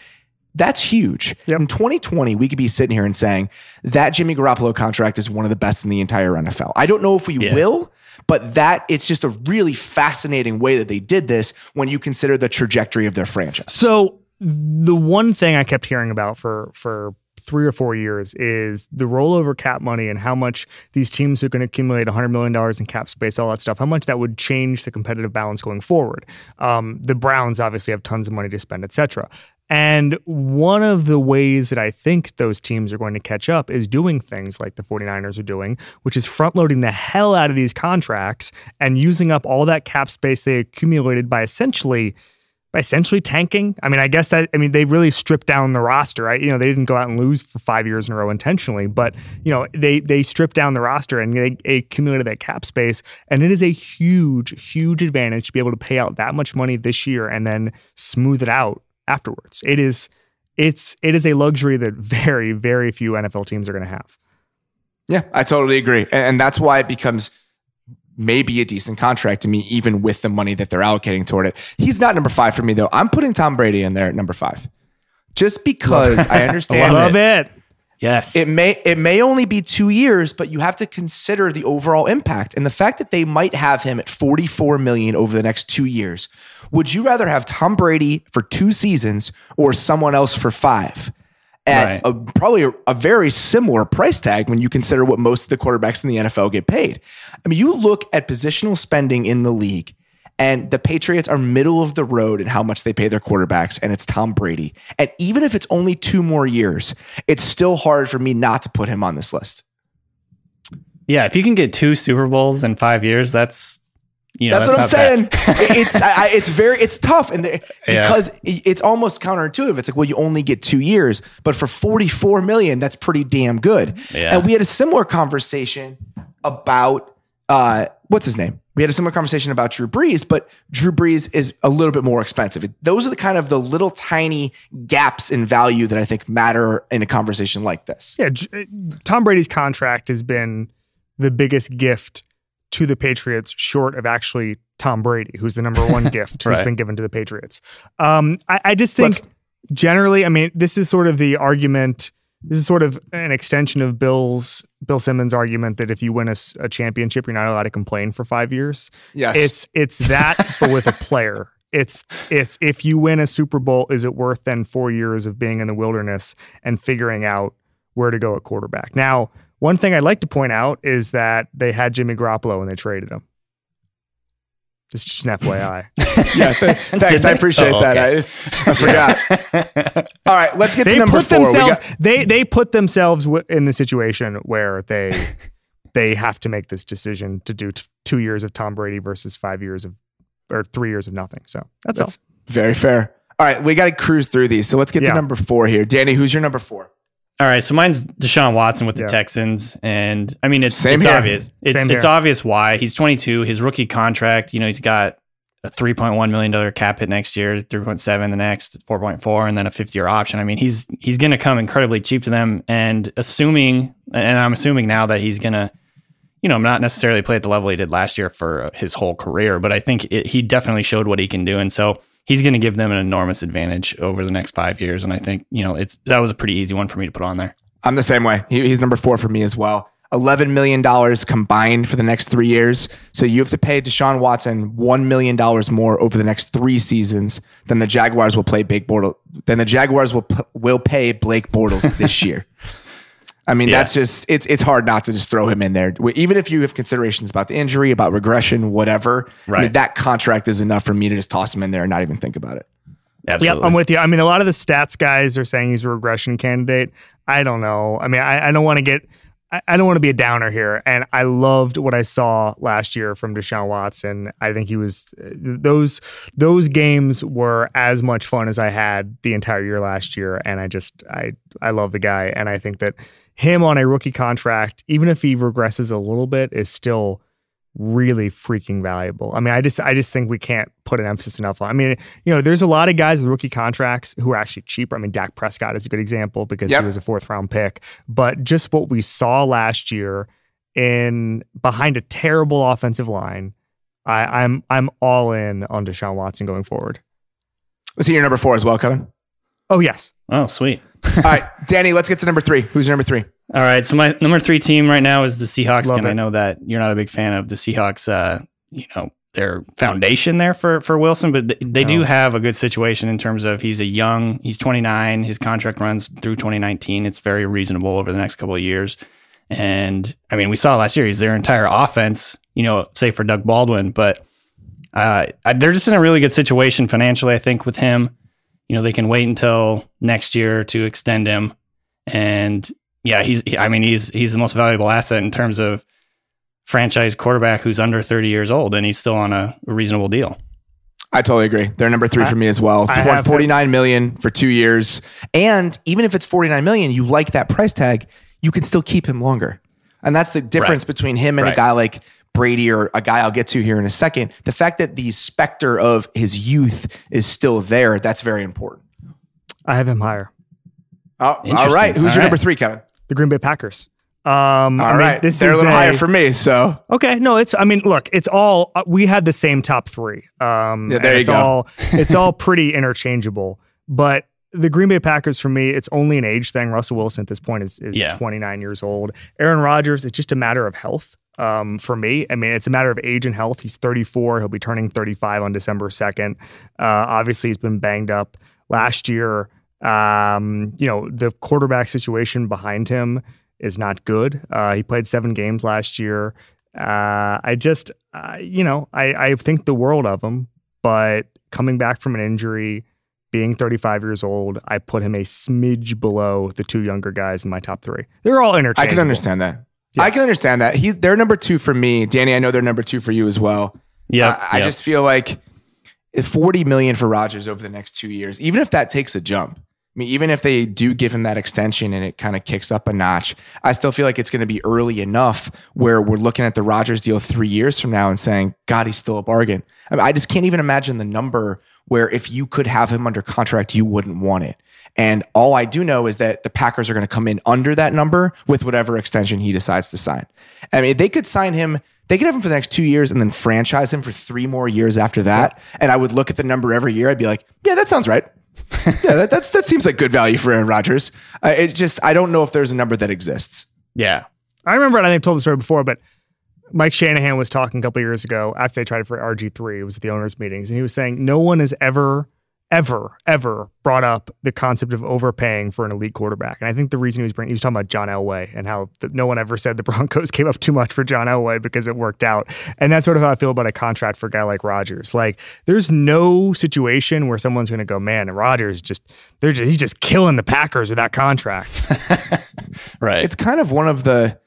That's huge. Yep. In 2020, we could be sitting here and saying that Jimmy Garoppolo contract is one of the best in the entire NFL. I don't know if we Yeah. will, but that it's just a really fascinating way that they did this when you consider the trajectory of their franchise. So the one thing I kept hearing about for for three or four years is the rollover cap money and how much these teams are going to accumulate $100 million in cap space, all that stuff, how much that would change the competitive balance going forward. Um, the Browns obviously have tons of money to spend, et cetera. And one of the ways that I think those teams are going to catch up is doing things like the 49ers are doing, which is front loading the hell out of these contracts and using up all that cap space they accumulated by essentially essentially tanking. I mean, I guess that I mean they really stripped down the roster. Right? You know, they didn't go out and lose for five years in a row intentionally, but you know they they stripped down the roster and they, they accumulated that cap space, and it is a huge, huge advantage to be able to pay out that much money this year and then smooth it out afterwards. It is. It's it is a luxury that very very few NFL teams are going to have. Yeah, I totally agree. And that's why it becomes maybe a decent contract to me, even with the money that they're allocating toward it. He's not number five for me, though. I'm putting Tom Brady in there at number five. Just because I understand I Love that it. Yes. it may it may only be two years, but you have to consider the overall impact and the fact that they might have him at 44 million over the next two years. Would you rather have Tom Brady for two seasons or someone else for five? At Right. a, probably a, a very similar price tag when you consider what most of the quarterbacks in the NFL get paid. I mean, you look at positional spending in the league, And the Patriots are middle of the road in how much they pay their quarterbacks, and it's Tom Brady. And even if it's only two more years, it's still hard for me not to put him on this list. Yeah, if you can get two Super Bowls in five years, that's you know, that's, that's what I'm saying. it's I, it's very it's tough, and the, because it's almost counterintuitive. It's like, well, you only get two years, but for 44 million, that's pretty damn good. Yeah. And we had a similar conversation about uh, what's his name. We had a similar conversation about Drew Brees, but Drew Brees is a little bit more expensive. Those are the kind of the little tiny gaps in value that I think matter in a conversation like this. Yeah, uh, Tom Brady's contract has been the biggest gift to the Patriots, short of actually Tom Brady, who's the number one gift who's Right. been given to the Patriots. Um, I, I just think Let's- generally, I mean, this is sort of the argument. This is sort of an extension of Bill's Bill Simmons' argument that if you win a championship, you're not allowed to complain for five years. Yes. It's it's that, but with a player. It's it's if you win a Super Bowl, is it worth then four years of being in the wilderness and figuring out where to go at quarterback? Now, one thing I'd like to point out is that they had Jimmy Garoppolo and they traded him. Just, just an FYI. yeah, th- thanks. I appreciate Oh, that. I, just, I forgot. All right, let's get to they number put four. Themselves got- they they put themselves w- in the situation where they they have to make this decision to do t- two years of Tom Brady versus five years of or three years of nothing. So that's, That's very fair. All right, we got to cruise through these. So let's get Yeah. to number four here. Danny, who's your number four? All right, so mine's Deshaun Watson with the Yeah. Texans, and I mean it's Same it's here. obvious. It's Same it's here. obvious why he's 22. His rookie contract, you know, he's got a 3.1 million dollar cap hit next year, 3.7 the next, 4.4, and then a 50 year option. I mean, he's he's going to come incredibly cheap to them, and assuming, and I'm assuming now that he's going to, you know, not necessarily play at the level he did last year for his whole career, but I think it, he definitely showed what he can do, and so. He's going to give them an enormous advantage over the next five years, and I think you know it's that was a pretty easy one for me to put on there. I'm the same way. He, he's number four for me as well. $11 million combined for the next three years. So you have to pay Deshaun Watson $1 million more over the next three seasons than the Jaguars will play Blake Bortles. Then the Jaguars will, will pay Blake Bortles this year. I mean, Yeah. that's just, it's, it's hard not to just throw him in there. Even if you have considerations about the injury, about regression, whatever, I mean, that contract is enough for me to just toss him in there and not even think about it. Absolutely. Yep, I'm with you. I mean, a lot of the stats guys are saying he's a regression candidate. I don't know. I mean, I, I don't want to get, I, I don't want to be a downer here. And I loved what I saw last year from Deshaun Watson. I think he was uh, those those games were as much fun as I had the entire year last year. And I just I I love the guy, and I think that him on a rookie contract, even if he regresses a little bit, is still really freaking valuable. I mean, I just I just think we can't put an emphasis enough on. I mean, you know, there's a lot of guys with rookie contracts who are actually cheaper. I mean, Dak Prescott is a good example because Yep. he was a fourth round pick. But just what we saw last year in behind a terrible offensive line, I, I'm I'm all in on Deshaun Watson going forward. Was he your number four as well, Kevin? Oh yes. oh, sweet. All right, Danny, let's get to number three. Who's your number three? All right. So my number three team right now is the Seahawks, Love and I know that you're not a big fan of the Seahawks. Uh, you know their foundation there for for Wilson, but th- they do have a good situation in terms of he's a young, he's 29, his contract runs through 2019. It's very reasonable over the next couple of years, and I mean we saw last year he's their entire offense. You know, say for Doug Baldwin, but uh, they're just in a really good situation financially. I think with him, you know, they can wait until next year to extend him, and yeah, he's. I mean, he's he's the most valuable asset in terms of franchise quarterback who's under 30 years old, and he's still on a reasonable deal. I totally agree. They're number three I- for me as well. I 49 million for two years. And even if it's 49 million, you like that price tag, you can still keep him longer. And that's the difference Right. between him and a guy like Brady or a guy I'll get to here in a second. The fact that the specter of his youth is still there, that's very important. I have him higher. Oh, all Interesting. right. Who's All your right. number three, Kevin? The Green Bay Packers. Um, All I mean, right. this They're is a little a- higher for me. So Okay, no, it's. I mean, look, it's all. uh, We had the same top three. Um, Yeah, there you it's go. All, it's all pretty interchangeable. But the Green Bay Packers, for me, it's only an age thing. Russell Wilson at this point is is Yeah. 29 years old. Aaron Rodgers, it's just a matter of health. Um, for me, I mean, it's a matter of age and health. He's 34. He'll be turning 35 on December 2nd. Uh, obviously, he's been banged up last year. Um, you know, the quarterback situation behind him is not good. Uh, he played seven games last year. Uh, I just, uh, you know, I, I think the world of him, but coming back from an injury, being 35 years old, I put him a smidge below the two younger guys in my top three. They're all I can understand that. Yeah. I can understand that. He, they're number two for me, Danny. I know they're number two for you as well. Yeah, uh, I, I just feel like 40 million for Rodgers over the next two years, even if that takes a jump, I mean, even if they do give him that extension and it kind of kicks up a notch, I still feel like it's going to be early enough where we're looking at the Rodgers deal three years from now and saying, God, he's still a bargain. I, mean, I just can't even imagine the number where if you could have him under contract, you wouldn't want it. And all I do know is that the Packers are going to come in under that number with whatever extension he decides to sign. I mean, they could sign him, they could have him for the next two years and then franchise him for three more years after that. And I would look at the number every year. I'd be like, yeah, that sounds right. yeah, that, that's that seems like good value for Aaron Rodgers. Uh, it's just I don't know if there's a number that exists. yeah. I remember, and I think I've told the story before, but Mike Shanahan was talking a couple years ago after they tried for RG3. It was at the owners' meetings, and he was saying no one has ever, ever, ever brought up the concept of overpaying for an elite quarterback. And I think the reason he was bringing, he was talking about John Elway and how the, no one ever said the Broncos gave up too much for John Elway because it worked out. And that's sort of how I feel about a contract for a guy like Rodgers. Like, there's no situation where someone's going to go, man, Rodgers just, they're just, he's just killing the Packers with that contract. Right. It's kind of one of the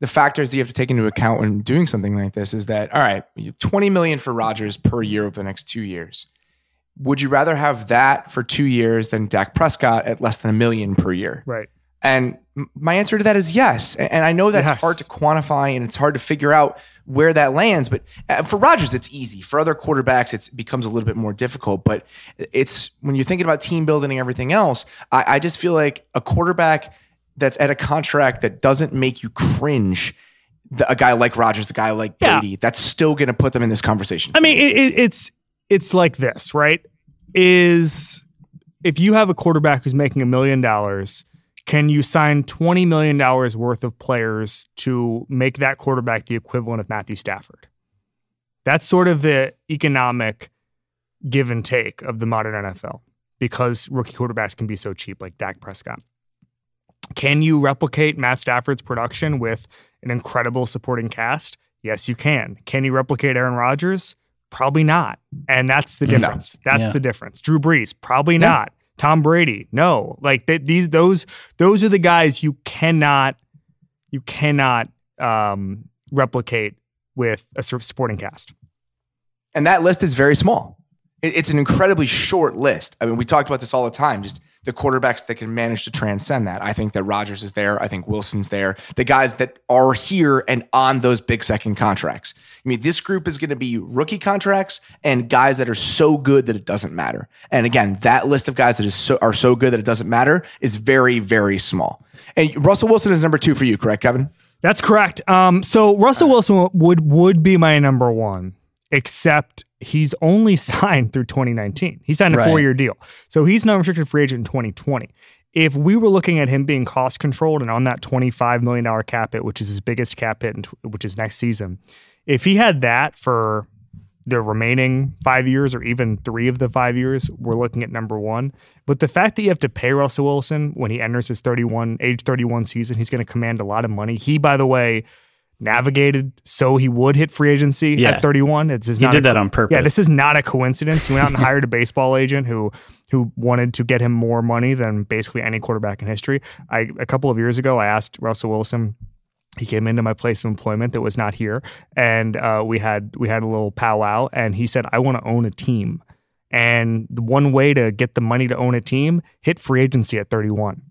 the factors that you have to take into account when doing something like this is that all right, you have 20 million for Rodgers per year over the next two years. Would you rather have that for two years than Dak Prescott at less than a million per year? right. And my answer to that is yes. And I know that's Yes. hard to quantify and it's hard to figure out where that lands. But uh, for Rodgers, it's easy. For other quarterbacks, it becomes a little bit more difficult. But it's when you're thinking about team building and everything else, I, I just feel like a quarterback that's at a contract that doesn't make you cringe. The, a guy like Rodgers, a guy like Yeah. Brady, that's still going to put them in this conversation. I mean, it, it, it's it's like this, right? Is if you have a quarterback who's making a million dollars, can you sign twenty million dollars worth of players to make that quarterback the equivalent of Matthew Stafford? That's sort of the economic give and take of the modern NFL because rookie quarterbacks can be so cheap, like Dak Prescott. Can you replicate Matt Stafford's production with an incredible supporting cast? Yes, you can. Can you replicate Aaron Rodgers? Probably not. And that's the No. difference. That's Yeah. the difference. Drew Brees, probably not. Tom Brady, no. Like th- these, those, those are the guys you cannot, you cannot um, replicate with a supporting cast. And that list is very small. It- It's an incredibly short list. I mean, we talked about this all the time. Just the quarterbacks that can manage to transcend that. I think that Rodgers is there. I think Wilson's there. The guys that are here and on those big second contracts. I mean, this group is going to be rookie contracts and guys that are so good that it doesn't matter. And again, that list of guys that is so, are so good that it doesn't matter is very, very small. And Russell Wilson is number two for you, correct, Kevin? That's correct. Um, so Russell Wilson would would be my number one, except he's only signed through 2019. He signed a Right. four year deal, so he's an unrestricted free agent in 2020. If we were looking at him being cost controlled and on that 25 million dollar cap hit, which is his biggest cap hit, which is next season, if he had that for the remaining five years or even three of the five years, we're looking at number one. But the fact that you have to pay Russell Wilson when he enters his 31, age 31 season, he's going to command a lot of money. He, by the way, navigated so he would hit free agency Yeah. at 31. It's is He not did a- that on purpose. Yeah, this is not a coincidence. He went out and hired a baseball agent who who wanted to get him more money than basically any quarterback in history. I a couple of years ago, I asked Russell Wilson he came into my place of employment that was not here and uh, we had we had a little powwow and he said i want to own a team and the one way to get the money to own a team hit free agency at 31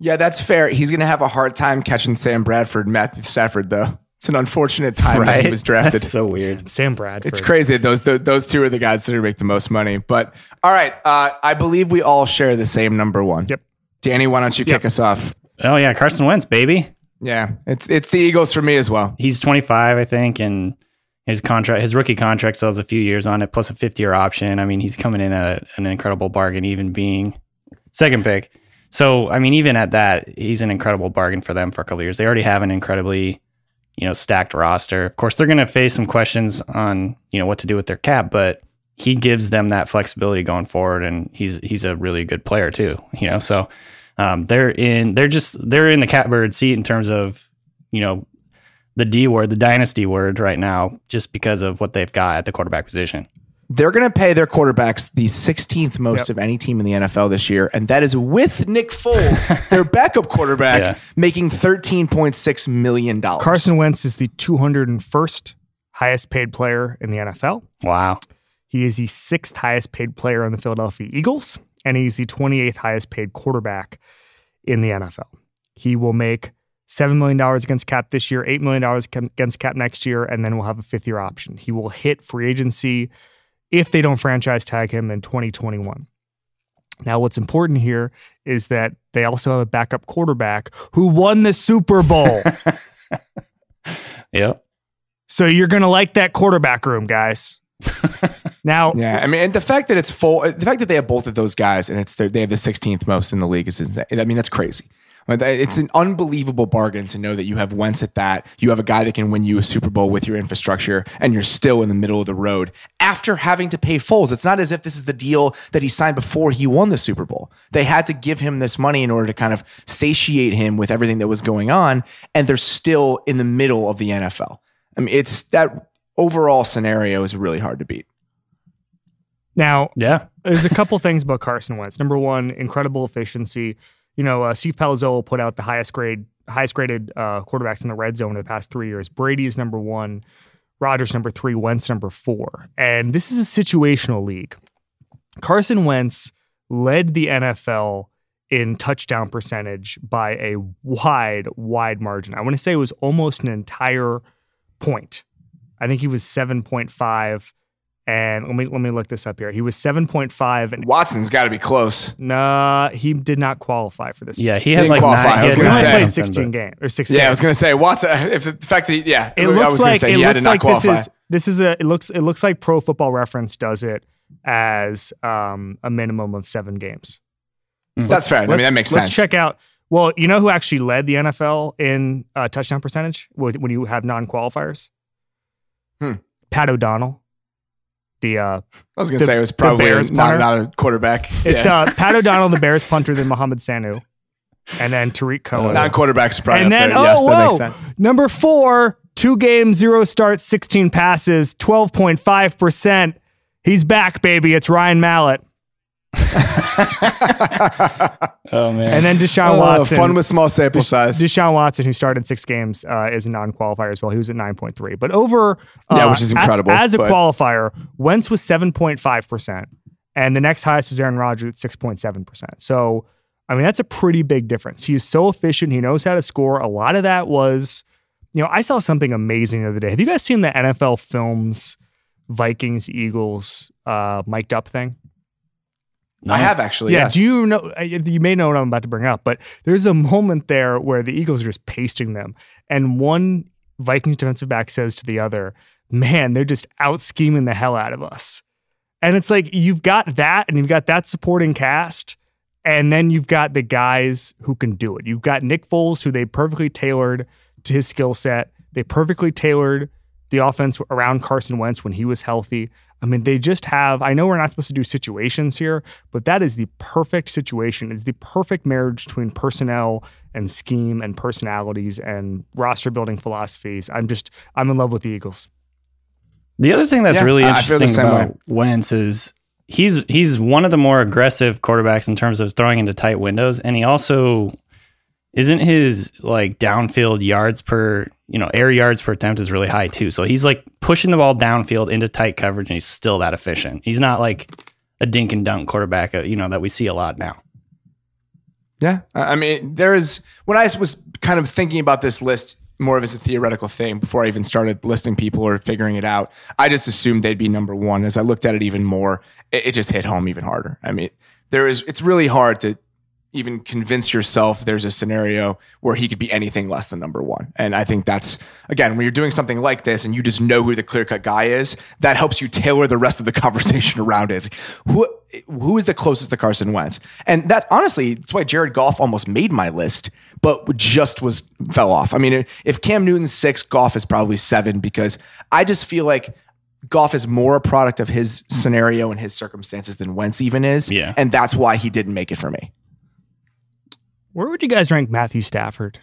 Yeah, that's fair. He's going to have a hard time catching Sam Bradford, and Matthew Stafford, though. It's an unfortunate time that he was drafted. That's so weird. sam bradford It's crazy. Those those those two are the guys that are make the most money. But all right, uh, I believe we all share the same number one. Yep. Danny, why don't you Yep. kick us off? Oh yeah, Carson Wentz, baby. Yeah, it's it's the Eagles for me as well. He's 25, I think, and his contract, his rookie contract, still has a few years on it, plus a fifth year option. I mean, he's coming in at an incredible bargain, even being second pick. So, I mean, even at that, he's an incredible bargain for them for a couple of years. They already have an incredibly, you know, stacked roster. Of course, they're going to face some questions on, you know, what to do with their cap, but he gives them that flexibility going forward, and he's he's a really good player too. You know, so um, they're in they're just they're in the catbird seat in terms of you know the D word, the dynasty word right now, just because of what they've got at the quarterback position. They're going to pay their quarterbacks the 16th most Yep. of any team in the NFL this year, and that is with Nick Foles, their backup quarterback, Yeah. making $13.6 million. Carson Wentz is the 201st highest paid player in the NFL. Wow. He is the sixth highest paid player on the Philadelphia Eagles, and he's the 28th highest paid quarterback in the NFL. He will make $7 million against cap this year, $8 million against cap next year, and then we'll have a fifth year option. He will hit free agency if they don't franchise tag him in 2021. Now, what's important here is that they also have a backup quarterback who won the Super Bowl. Yep. so you're going to like that quarterback room, guys. now, Yeah, I mean, and the fact that it's full, the fact that they have both of those guys and it's their, they have the 16th most in the league is insane. I mean, that's crazy. I mean, that- It's an unbelievable bargain to know that you have Wentz at that. You have a guy that can win you a Super Bowl with your infrastructure, and you're still in the middle of the road after having to pay Foles. It's not as if this is the deal that he signed before he won the Super Bowl. They had to give him this money in order to kind of satiate him with everything that was going on, and they're still in the middle of the NFL. I mean, it's that overall scenario is really hard to beat. now Yeah. there's a couple things about Carson Wentz. Number one, incredible efficiency. You know, uh, Steve Palazzolo put out the highest grade, highest graded uh, quarterbacks in the red zone in the past three years. Brady is number one, Rodgers number three, Wentz number four, and this is a situational league. Carson Wentz led the NFL in touchdown percentage by a wide, wide margin. I want to say it was almost an entire point. I think he was seven point five. And let me let me look this up here. He was seven point five, and Watson's got to be close. nah, he did not qualify for this. Yeah. He He had didn't like qualify. nine. I he was had he gonna say. played sixteen but- games or six. Yeah, I was going to say Watson. If the fact that he, yeah, It I looks was going to like say it he looks like this is this is a it looks it looks like Pro Football Reference does it as um, a minimum of seven games. That's fair. I mean, Let's- that makes let's sense. check out. Well, you know who actually led the NFL in uh, touchdown percentage when you have non qualifiers? Hmm. Pat O'Donnell. The uh, I was going the- to say it was probably Bears not, punter. not a quarterback. it's yeah. uh, Pat O'Donnell, the Bears punter, then Mohamed Sanu, and then Tarik Cohen. non quarterbacks probably and up then there. oh yes, that whoa, makes sense. number four, two games, zero starts, sixteen passes, twelve point five percent. He's back, baby. It's Ryan Mallett, Oh man. and then Deshaun Oh, Watson. fun with small sample size. Deshaun Watson, who started six games, uh, is a non-qualifier as well. He was at nine point three, but over uh, Yeah, which is a- incredible, as a but- qualifier, Wentz was seven point five percent, and the next highest was Aaron Rodgers at six point seven percent. So, I mean, that's a pretty big difference. He is so efficient. He knows how to score. A lot of that was, you know, I saw something amazing the other day. Have you guys seen the NFL Films Vikings Eagles uh, mic'd up thing? No. I have actually. Yeah. yes. Do you know? uh, You may know what I'm about to bring up, but there's a moment there where the Eagles are just pasting them, and one Vikings defensive back says to the other, "Man, they're just out scheming the hell out of us." And it's like you've got that, and you've got that supporting cast, and then you've got the guys who can do it. You've got Nick Foles, who they perfectly tailored to his skill set. They perfectly tailored the offense around Carson Wentz when he was healthy. I mean, they just have. I know we're not supposed to do situations here, but that is the perfect situation. It's the perfect marriage between personnel and scheme and personalities and roster building philosophies. I'm just, I'm in love with the Eagles. The other thing that's Yeah, really I feel the interesting about way. Wentz is he's he's one of the more aggressive quarterbacks in terms of throwing into tight windows, and he also isn't his like downfield yards per you know air yards per attempt is really high too. So he's like pushing the ball downfield into tight coverage, and he's still that efficient. He's not like a dink and dunk quarterback, uh, you know, that we see a lot now. Yeah. I mean, there is, when I was kind of thinking about this list more of as a theoretical thing before I even started listing people or figuring it out, I just assumed they'd be number one. As I looked at it even more, it, it just hit home even harder. I mean, there is, it's really hard to even convince yourself there's a scenario where he could be anything less than number one. And I think that's, again, when you're doing something like this and you just know who the clear cut guy is, that helps you tailor the rest of the conversation around it. It's like, who, who is the closest to Carson Wentz? And that's honestly, that's why Jared Goff almost made my list, but just was fell off. I mean, if Cam Newton's six, Goff is probably seven because I just feel like Goff is more a product of his scenario and his circumstances than Wentz even is. Yeah. And that's why he didn't make it for me. Where would you guys rank Matthew Stafford?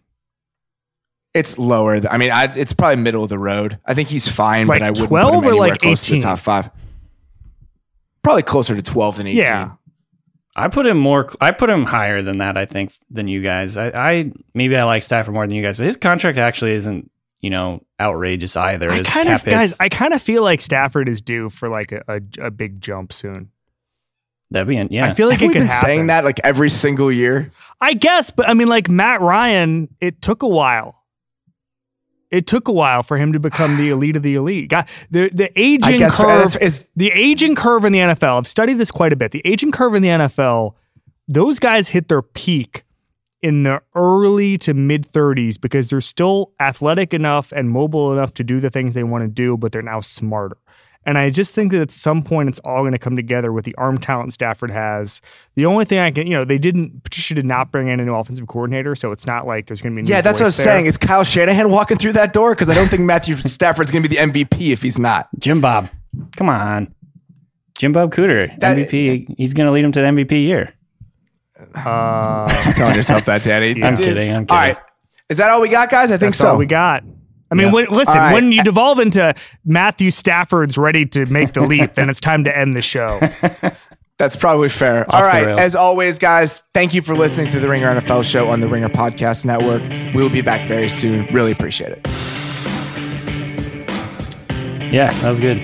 It's lower. th- I mean, I, it's probably middle of the road. I think he's fine, Like but I wouldn't 12 put him or anywhere like close to 18? the top five. Probably closer to 12 than 18. Yeah. I put him more. I put him higher than that. I think than you guys. I, I maybe I like Stafford more than you guys, but his contract actually isn't you know outrageous either. I kind of guys, I kind of feel like Stafford is due for like a, a, a big jump soon. That'd be yeah. I feel like Have it we could been happen. saying that like every single year? I guess, but I mean, like Matt Ryan, it took a while. It took a while for him to become the elite of the elite. God, the the aging guess curve, it's- it's- the aging curve in the NFL. I've studied this quite a bit. The aging curve in the NFL, those guys hit their peak in the early to mid 30s because they're still athletic enough and mobile enough to do the things they want to do, but they're now smarter. And I just think that at some point it's all going to come together with the arm talent Stafford has. The only thing I can, you know, they didn't, Patricia did not bring in a new offensive coordinator, so it's not like there's going to be a new Yeah, that's what I was there. saying. Is Kyle Shanahan walking through that door? Because I don't think Matthew Stafford's going to be the MVP if he's not. Jim Bob, come on, Jim Bob Cooter, That- MVP. He's going to lead him to the MVP year. Uh, You're telling yourself that, Danny. I'm kidding. I'm kidding. All right. Is that all we got, guys? I think that's so. all we got. I mean, Yeah. when, listen, All right. when you devolve into Matthew Stafford's ready to make the leap, then it's time to end the show. That's probably fair. Off All the right. rails. As always, guys, thank you for listening to the Ringer NFL show on the Ringer Podcast Network. We'll be back very soon. Really appreciate it. Yeah, that was good.